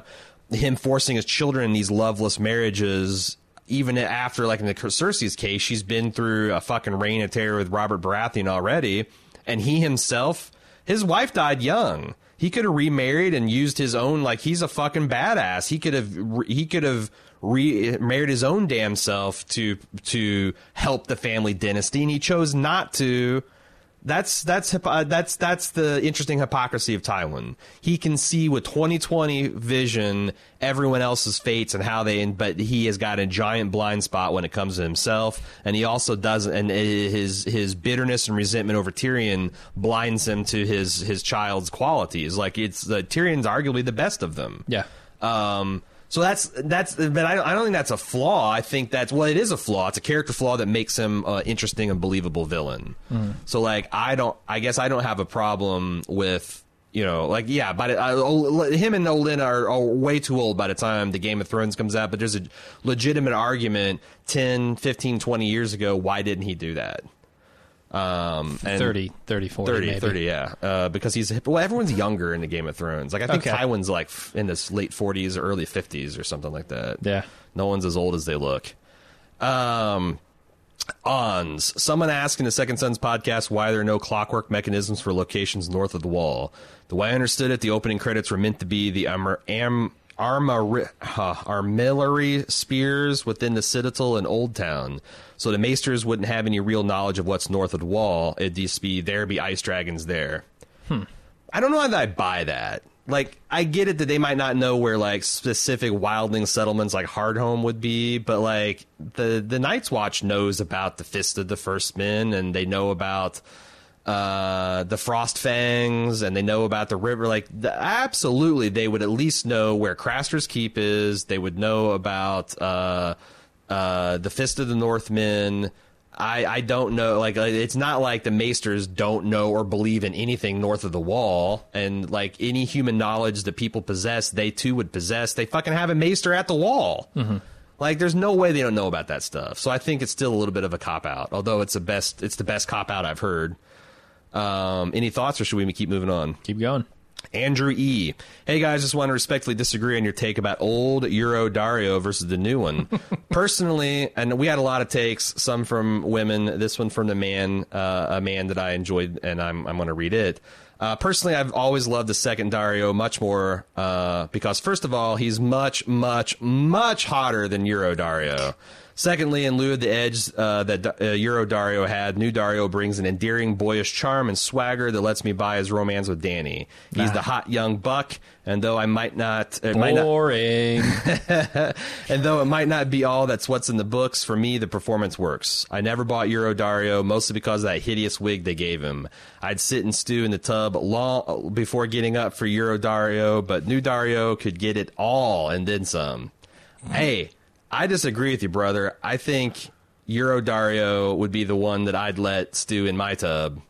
Him forcing his children in these loveless marriages, even after, like in the Cersei's case, she's been through a fucking reign of terror with Robert Baratheon already, and he himself, his wife died young. He could have remarried and used his own, like he's a fucking badass. He could have, he could have remarried his own damn self to to help the family dynasty, and he chose not to. That's that's uh, that's that's the interesting hypocrisy of Tywin. He can see with 2020 vision everyone else's fates and how they, but he has got a giant blind spot when it comes to himself, and he also doesn't. And his his bitterness and resentment over Tyrion blinds him to his his child's qualities. Like it's uh, Tyrion's arguably the best of them. Yeah. Um, so that's that's, but I, I don't think that's a flaw. I think that's well, it is a flaw. It's a character flaw that makes him an interesting and believable villain. So like, I don't, I guess I don't have a problem with. You know, like yeah, but uh, him and Olin are, are way too old by the time the Game of Thrones comes out. But there's a legitimate argument 10, 15, 20 years ago. Why didn't he do that? Um, and 30, 30, 40, 30, maybe. 30, yeah. Uh, because he's well, everyone's younger in the Game of Thrones. Like I think Okay. Tywin's like f- in his late 40s or early 50s or something like that. Yeah. No one's as old as they look. Um, Ons. Someone asked in the Second Sons podcast why there are no clockwork mechanisms for locations north of the wall. The way I understood it, the opening credits were meant to be the Am- Am- armor- huh, armillary spheres within the citadel in Old Town. So the maesters wouldn't have any real knowledge of what's north of the wall. It'd just be there be ice dragons there. Hmm. I don't know that I buy that. Like, I get it that they might not know where like specific wildling settlements like Hardhome would be, but like the the Night's Watch knows about the Fist of the First Men, and they know about uh the Frost Fangs, and they know about the river. Like, the, absolutely, they would at least know where Craster's Keep is. They would know about uh uh the Fist of the Northmen. I, I don't know. Like, uh, it's not like the Maesters don't know or believe in anything north of the wall. And, like, any human knowledge that people possess, they too would possess. They fucking have a Maester at the wall. Like, there's no way they don't know about that stuff. So I think it's still a little bit of a cop out, although it's the best, it's the best cop out I've heard. Um, any thoughts, or should we keep moving on? Keep going. Andrew E. Hey guys, just want to respectfully disagree on your take about old Euro Daario versus the new one. Personally, and we had a lot of takes, some from women, this one from the man, uh, a man that I enjoyed, and I'm I'm going to read it. Uh, personally, I've always loved the second Daario much more uh, because, first of all, he's much, much, much hotter than Euro Daario. Secondly, in lieu of the edge uh, that uh, Euro Daario had, New Daario brings an endearing, boyish charm and swagger that lets me buy his romance with Dany. He's the hot young buck, and though I might not, it might not, Boring. and though it might not be all that's what's in the books, for me the performance works. I never bought Euro Daario mostly because of that hideous wig they gave him. I'd sit and stew in the tub long before getting up for Euro Daario, but New Daario could get it all and then some. Hey, I disagree with you, brother. I think Euro Daario would be the one that I'd let stew in my tub.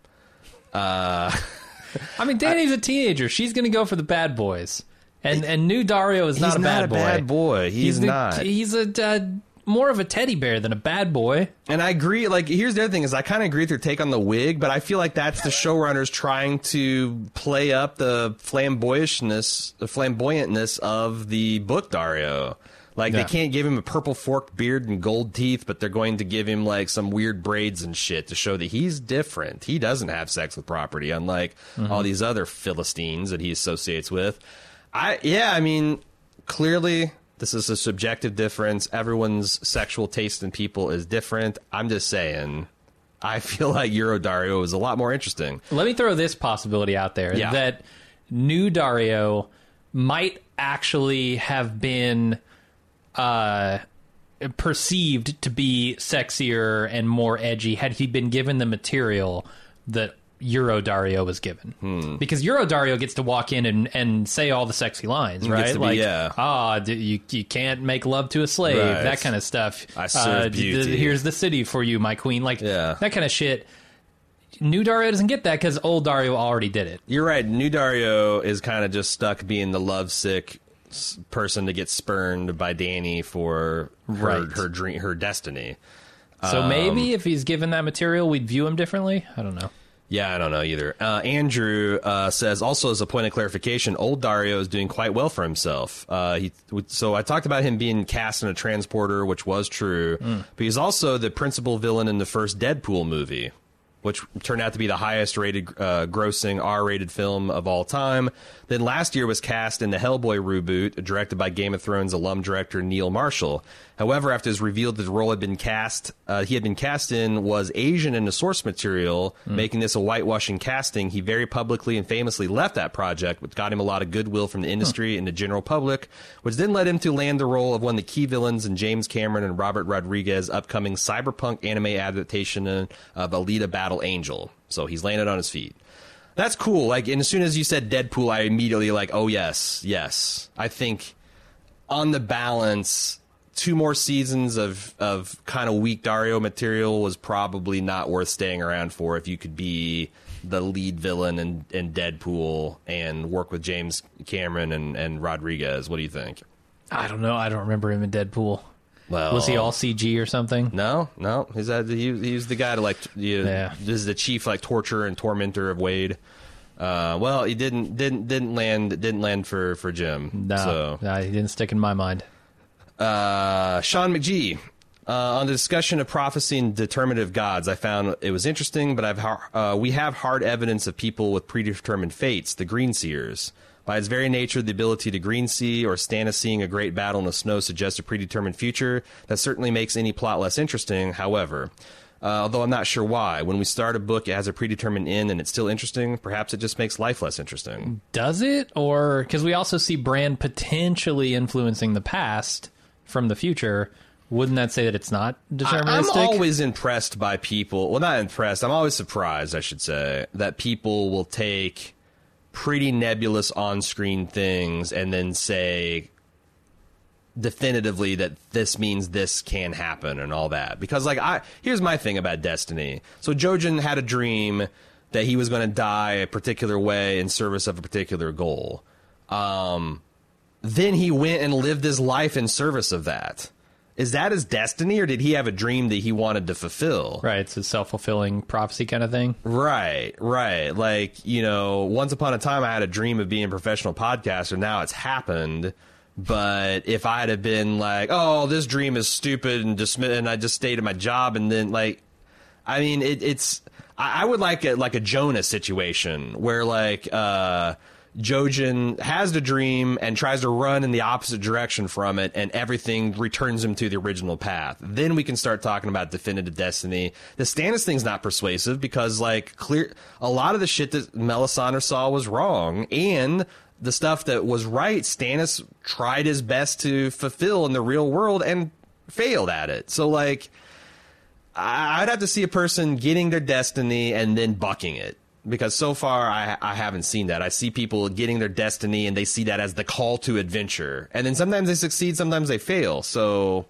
I mean, Dany's a teenager. She's going to go for the bad boys. And and new Daario is not a bad not a boy. bad boy. He's the- not. He's a uh, more of a teddy bear than a bad boy. And I agree. Like, here's the other thing: is I kind of agree with your take on the wig, but I feel like that's the showrunners trying to play up the flamboyantness, the flamboyantness of the book Daario. Like, Yeah. they can't give him a purple forked beard and gold teeth, but they're going to give him like some weird braids and shit to show that he's different. He doesn't have sex with property, unlike mm-hmm. all these other philistines that he associates with. I yeah, I mean, clearly this is a subjective difference. Everyone's sexual taste in people is different. I'm just saying. I feel like Euro Daario is a lot more interesting. Let me throw this possibility out there Yeah. that new Daario might actually have been uh, perceived to be sexier and more edgy had he been given the material that Euro Daario was given. Hmm. Because Euro Daario gets to walk in and, and say all the sexy lines, right? be- like, yeah. ah, d- you, you can't make love to a slave, Right. that kind of stuff. I serve Uh, beauty. here's the city for you, my queen. Like, Yeah. that kind of shit. New Daario doesn't get that because old Daario already did it. You're right. New Daario is kind of just stuck being the lovesick person to get spurned by Dany for her Right. her dream, her destiny. So Um, maybe if he's given that material, we'd view him differently. I don't know. Yeah, I don't know either. Uh, Andrew uh, says also as a point of clarification, old Daario is doing quite well for himself. Uh, he, so I talked about him being cast in a transporter, which was true, but he's also the principal villain in the first Deadpool movie, which turned out to be the highest rated, uh, grossing R rated film of all time. Then last year was cast in the Hellboy reboot, directed by Game of Thrones alum director Neil Marshall. However, after it was revealed that the role had been cast, uh, he had been cast in was Asian in the source material, making this a whitewashing casting. He very publicly and famously left that project, which got him a lot of goodwill from the industry and the general public, which then led him to land the role of one of the key villains in James Cameron and Robert Rodriguez' upcoming cyberpunk anime adaptation of Alita Battle Angel. So he's landed on his feet. That's cool. Like, and as soon as you said Deadpool, I immediately like, oh yes, yes. I think on the balance, two more seasons of of kind of weak Daario material was probably not worth staying around for if you could be the lead villain in, in Deadpool and work with James Cameron and, and Rodriguez. What do you think? I don't know. I don't remember him in Deadpool. Well, Was he all CG or something? No, no. He's that he, he's the guy to like. You, Yeah. This is the chief like torturer and tormentor of Wade. Uh, well, he didn't didn't didn't land didn't land for for Jim. No, So no, he didn't stick in my mind. uh, Sean McGee. Uh, on the discussion of prophecy and determinative gods, I found it was interesting, but I've uh, we have hard evidence of people with predetermined fates, the green seers. By its very nature, the ability to green see or stand a seeing a great battle in the snow suggests a predetermined future. That certainly makes any plot less interesting. However, uh, although I'm not sure why, when we start a book, it has a predetermined end and it's still interesting. Perhaps it just makes life less interesting. Does it? Or because we also see Bran potentially influencing the past from the future. Wouldn't that say that it's not I- deterministic? I'm always impressed by people. Well, not impressed. I'm always surprised, I should say, that people will take pretty nebulous on-screen things and then say definitively that this means this can happen and all that. Because like I here's my thing about Destiny. So Jojen had a dream that he was going to die a particular way in service of a particular goal. Um then he went and lived his life in service of that. Is that his destiny, or did he have a dream that he wanted to fulfill? Right, it's a self fulfilling prophecy kind of thing. Right, right. Like, you know, once upon a time I had a dream of being a professional podcaster. Now it's happened. But if I'd have been like, oh, this dream is stupid and dismiss, and I just stayed at my job, and then like, I mean, it, it's, I, I would like a, like a Jonah situation where like, uh, Jojen has the dream and tries to run in the opposite direction from it, and everything returns him to the original path. Then we can start talking about definitive destiny. The Stannis thing's not persuasive because, like, clear a lot of the shit that Melisandre saw was wrong, and the stuff that was right, Stannis tried his best to fulfill in the real world and failed at it. So, like, I'd have to see a person getting their destiny and then bucking it because so far I, I haven't seen that. I see people getting their destiny and they see that as the call to adventure. And then sometimes they succeed, sometimes they fail. So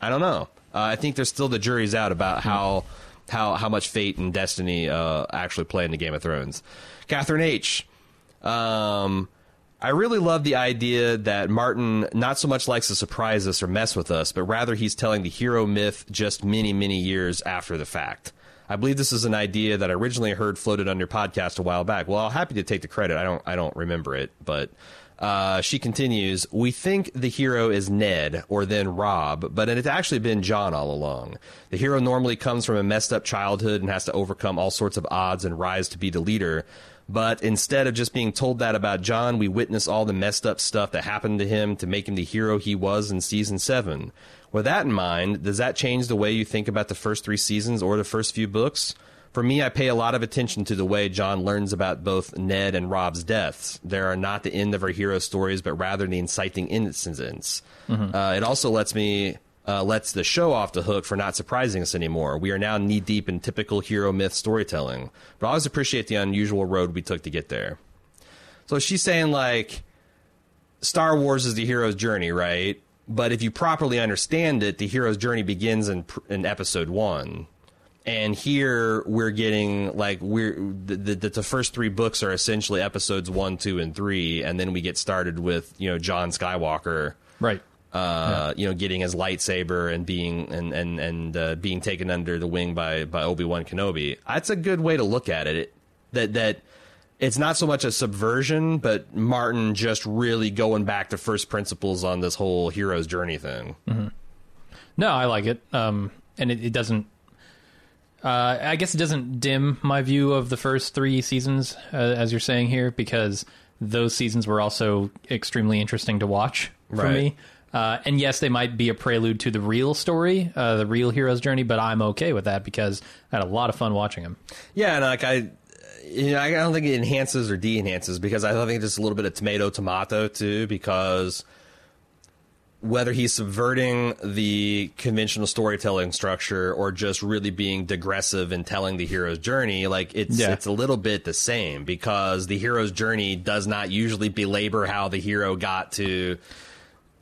I don't know. Uh, I think there's still the jury's out about how how how much fate and destiny uh, actually play in the Game of Thrones. Catherine H. Um, I really love the idea that Martin not so much likes to surprise us or mess with us, but rather he's telling the hero myth just many, many years after the fact. I believe this is an idea that I originally heard floated on your podcast a while back. Well, I'm happy to take the credit. I don't I don't remember it, but uh, she continues, We think the hero is Ned or then Robb, but it's actually been Jon all along. The hero normally comes from a messed up childhood and has to overcome all sorts of odds and rise to be the leader. But instead of just being told that about Jon, we witness all the messed up stuff that happened to him to make him the hero he was in season seven. With that in mind, does that change the way you think about the first three seasons or the first few books? For me, I pay a lot of attention to the way Jon learns about both Ned and Robb's deaths. They are not the end of our hero stories, but rather the inciting incidents. Mm-hmm. Uh, it also lets me uh, lets the show off the hook for not surprising us anymore. We are now knee deep in typical hero myth storytelling, but I always appreciate the unusual road we took to get there. So she's saying like Star Wars is the hero's journey, right? But if you properly understand it, the hero's journey begins in in episode one. And here we're getting like we're the, the, the first three books are essentially episodes one, two, and three, and then we get started with you know Jon Skywalker, right? Uh, yeah. you know, getting his lightsaber and being and and and uh, being taken under the wing by by Obi Wan Kenobi. That's a good way to look at it. it. That that it's not so much a subversion, but Martin just really going back to first principles on this whole hero's journey thing. Mm-hmm. No, I like it, um, and it, it doesn't. Uh, I guess it doesn't dim my view of the first three seasons, uh, as you're saying here, because those seasons were also extremely interesting to watch for right. me. Uh, and yes, they might be a prelude to the real story, uh, the real hero's journey, but I'm okay with that because I had a lot of fun watching them. Yeah, and like I, you know, I don't think it enhances or de-enhances because I think it's just a little bit of tomato tomato too because whether he's subverting the conventional storytelling structure or just really being digressive and telling the hero's journey, like it's yeah. it's a little bit the same because the hero's journey does not usually belabor how the hero got to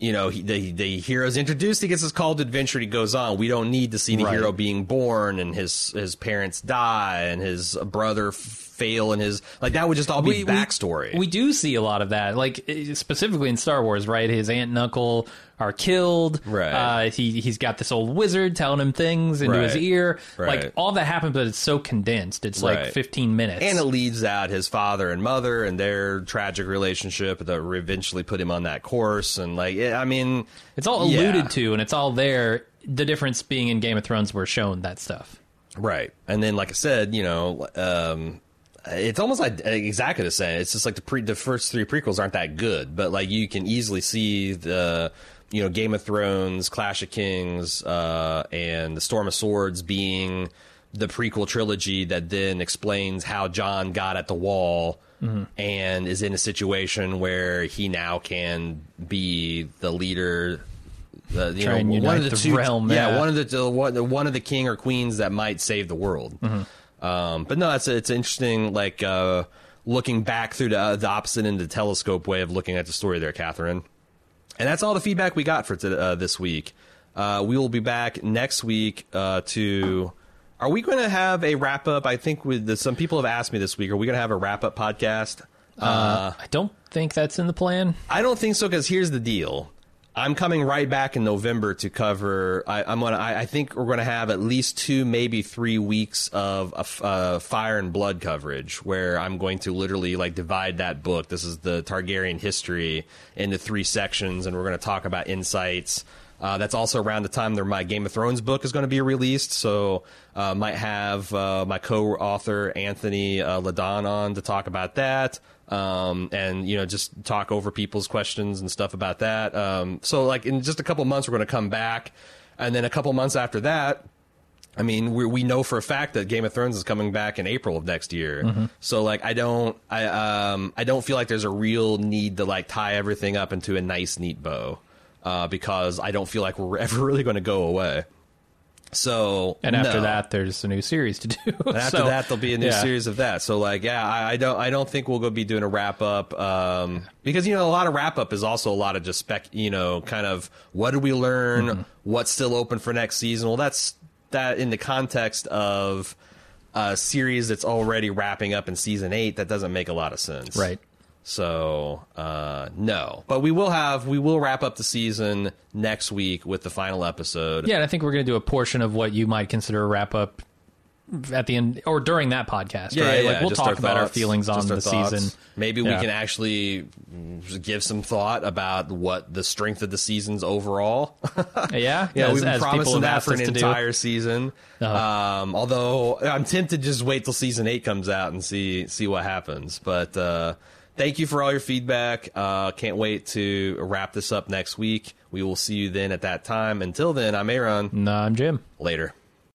you know, he, the the hero's introduced. He gets his call to adventure. He goes on. We don't need to see the right. hero being born and his his parents die and his brother fail and his like that would just all be we, backstory. We, we, do see a lot of that, like specifically in Star Wars, right? His aunt and uncle are killed. Right. Uh, he he's got this old wizard telling him things into right. his ear. Right. Like all that happens, but it's so condensed. It's right. like 15 minutes, and it leads out his father and mother and their tragic relationship that eventually put him on that course. And like, I mean, it's all alluded yeah. to, and it's all there. The difference being in Game of Thrones, we're shown that stuff. Right. And then, like I said, you know, um, it's almost like exactly the same. It's just like the pre the first three prequels aren't that good, but like you can easily see the you know, Game of Thrones, Clash of Kings, uh, and the Storm of Swords being the prequel trilogy that then explains how Jon got at the wall mm-hmm. and is in a situation where he now can be the leader. The, you Try know, one of the, the two, realm, yeah, yeah, one of the one, one of the king or queens that might save the world. Mm-hmm. Um, but no, it's it's interesting. Like uh, looking back through the, the opposite end of the telescope way of looking at the story there, Catherine. And that's all the feedback we got for t- uh, this week. Uh, we will be back next week uh, to. Are we going to have a wrap up? I think with the, some people have asked me this week. Are we going to have a wrap up podcast? Uh, I don't think that's in the plan. I don't think so because here's the deal. I'm coming right back in November to cover. I, I'm gonna. I, I think we're gonna have at least two, maybe three weeks of uh, uh, Fire and Blood coverage, where I'm going to literally like divide that book. This is the Targaryen history into three sections, and we're to talk about insights. Uh, that's also around the time that my Game of Thrones book is going to be released, so uh, might have uh, my co-author Anthony uh, Ladon on to talk about that um, and you know just talk over people's questions and stuff about that. Um, so like in just a couple months, we're going to come back, and then a couple months after that. I mean, we we know for a fact that Game of Thrones is coming back in April of next year. Mm-hmm. So like, I don't, I um, I don't feel like there's a real need to like tie everything up into a nice, neat bow, uh, because I don't feel like we're ever really going to go away. So and after no. that, there's a new series to do. And after So, that, there'll be a new yeah. series of that. So like, yeah, I, I don't, I don't think we'll go be doing a wrap up, um, because you know a lot of wrap up is also a lot of just spec, you know, kind of what did we learn, Mm-hmm. what's still open for next season. Well, that's that in the context of a series that's already wrapping up in season eight. That doesn't make a lot of sense, Right. So uh, no, but we will have we will wrap up the season next week with the final episode. Yeah, and I think we're going to do a portion of what you might consider a wrap up at the end or during that podcast, Yeah, right? yeah, like we'll talk about our feelings on our the thoughts. season. Maybe Yeah. we can actually give some thought about what the strength of the seasons overall. Yeah, yeah, as, we've been promising that for an entire season. Uh-huh. Um, although I'm tempted to just wait till season eight comes out and see see what happens. But uh, thank you for all your feedback. Uh, can't wait to wrap this up next week. We will see you then at that time. Until then, I'm Aaron. No, I'm Jim. Later.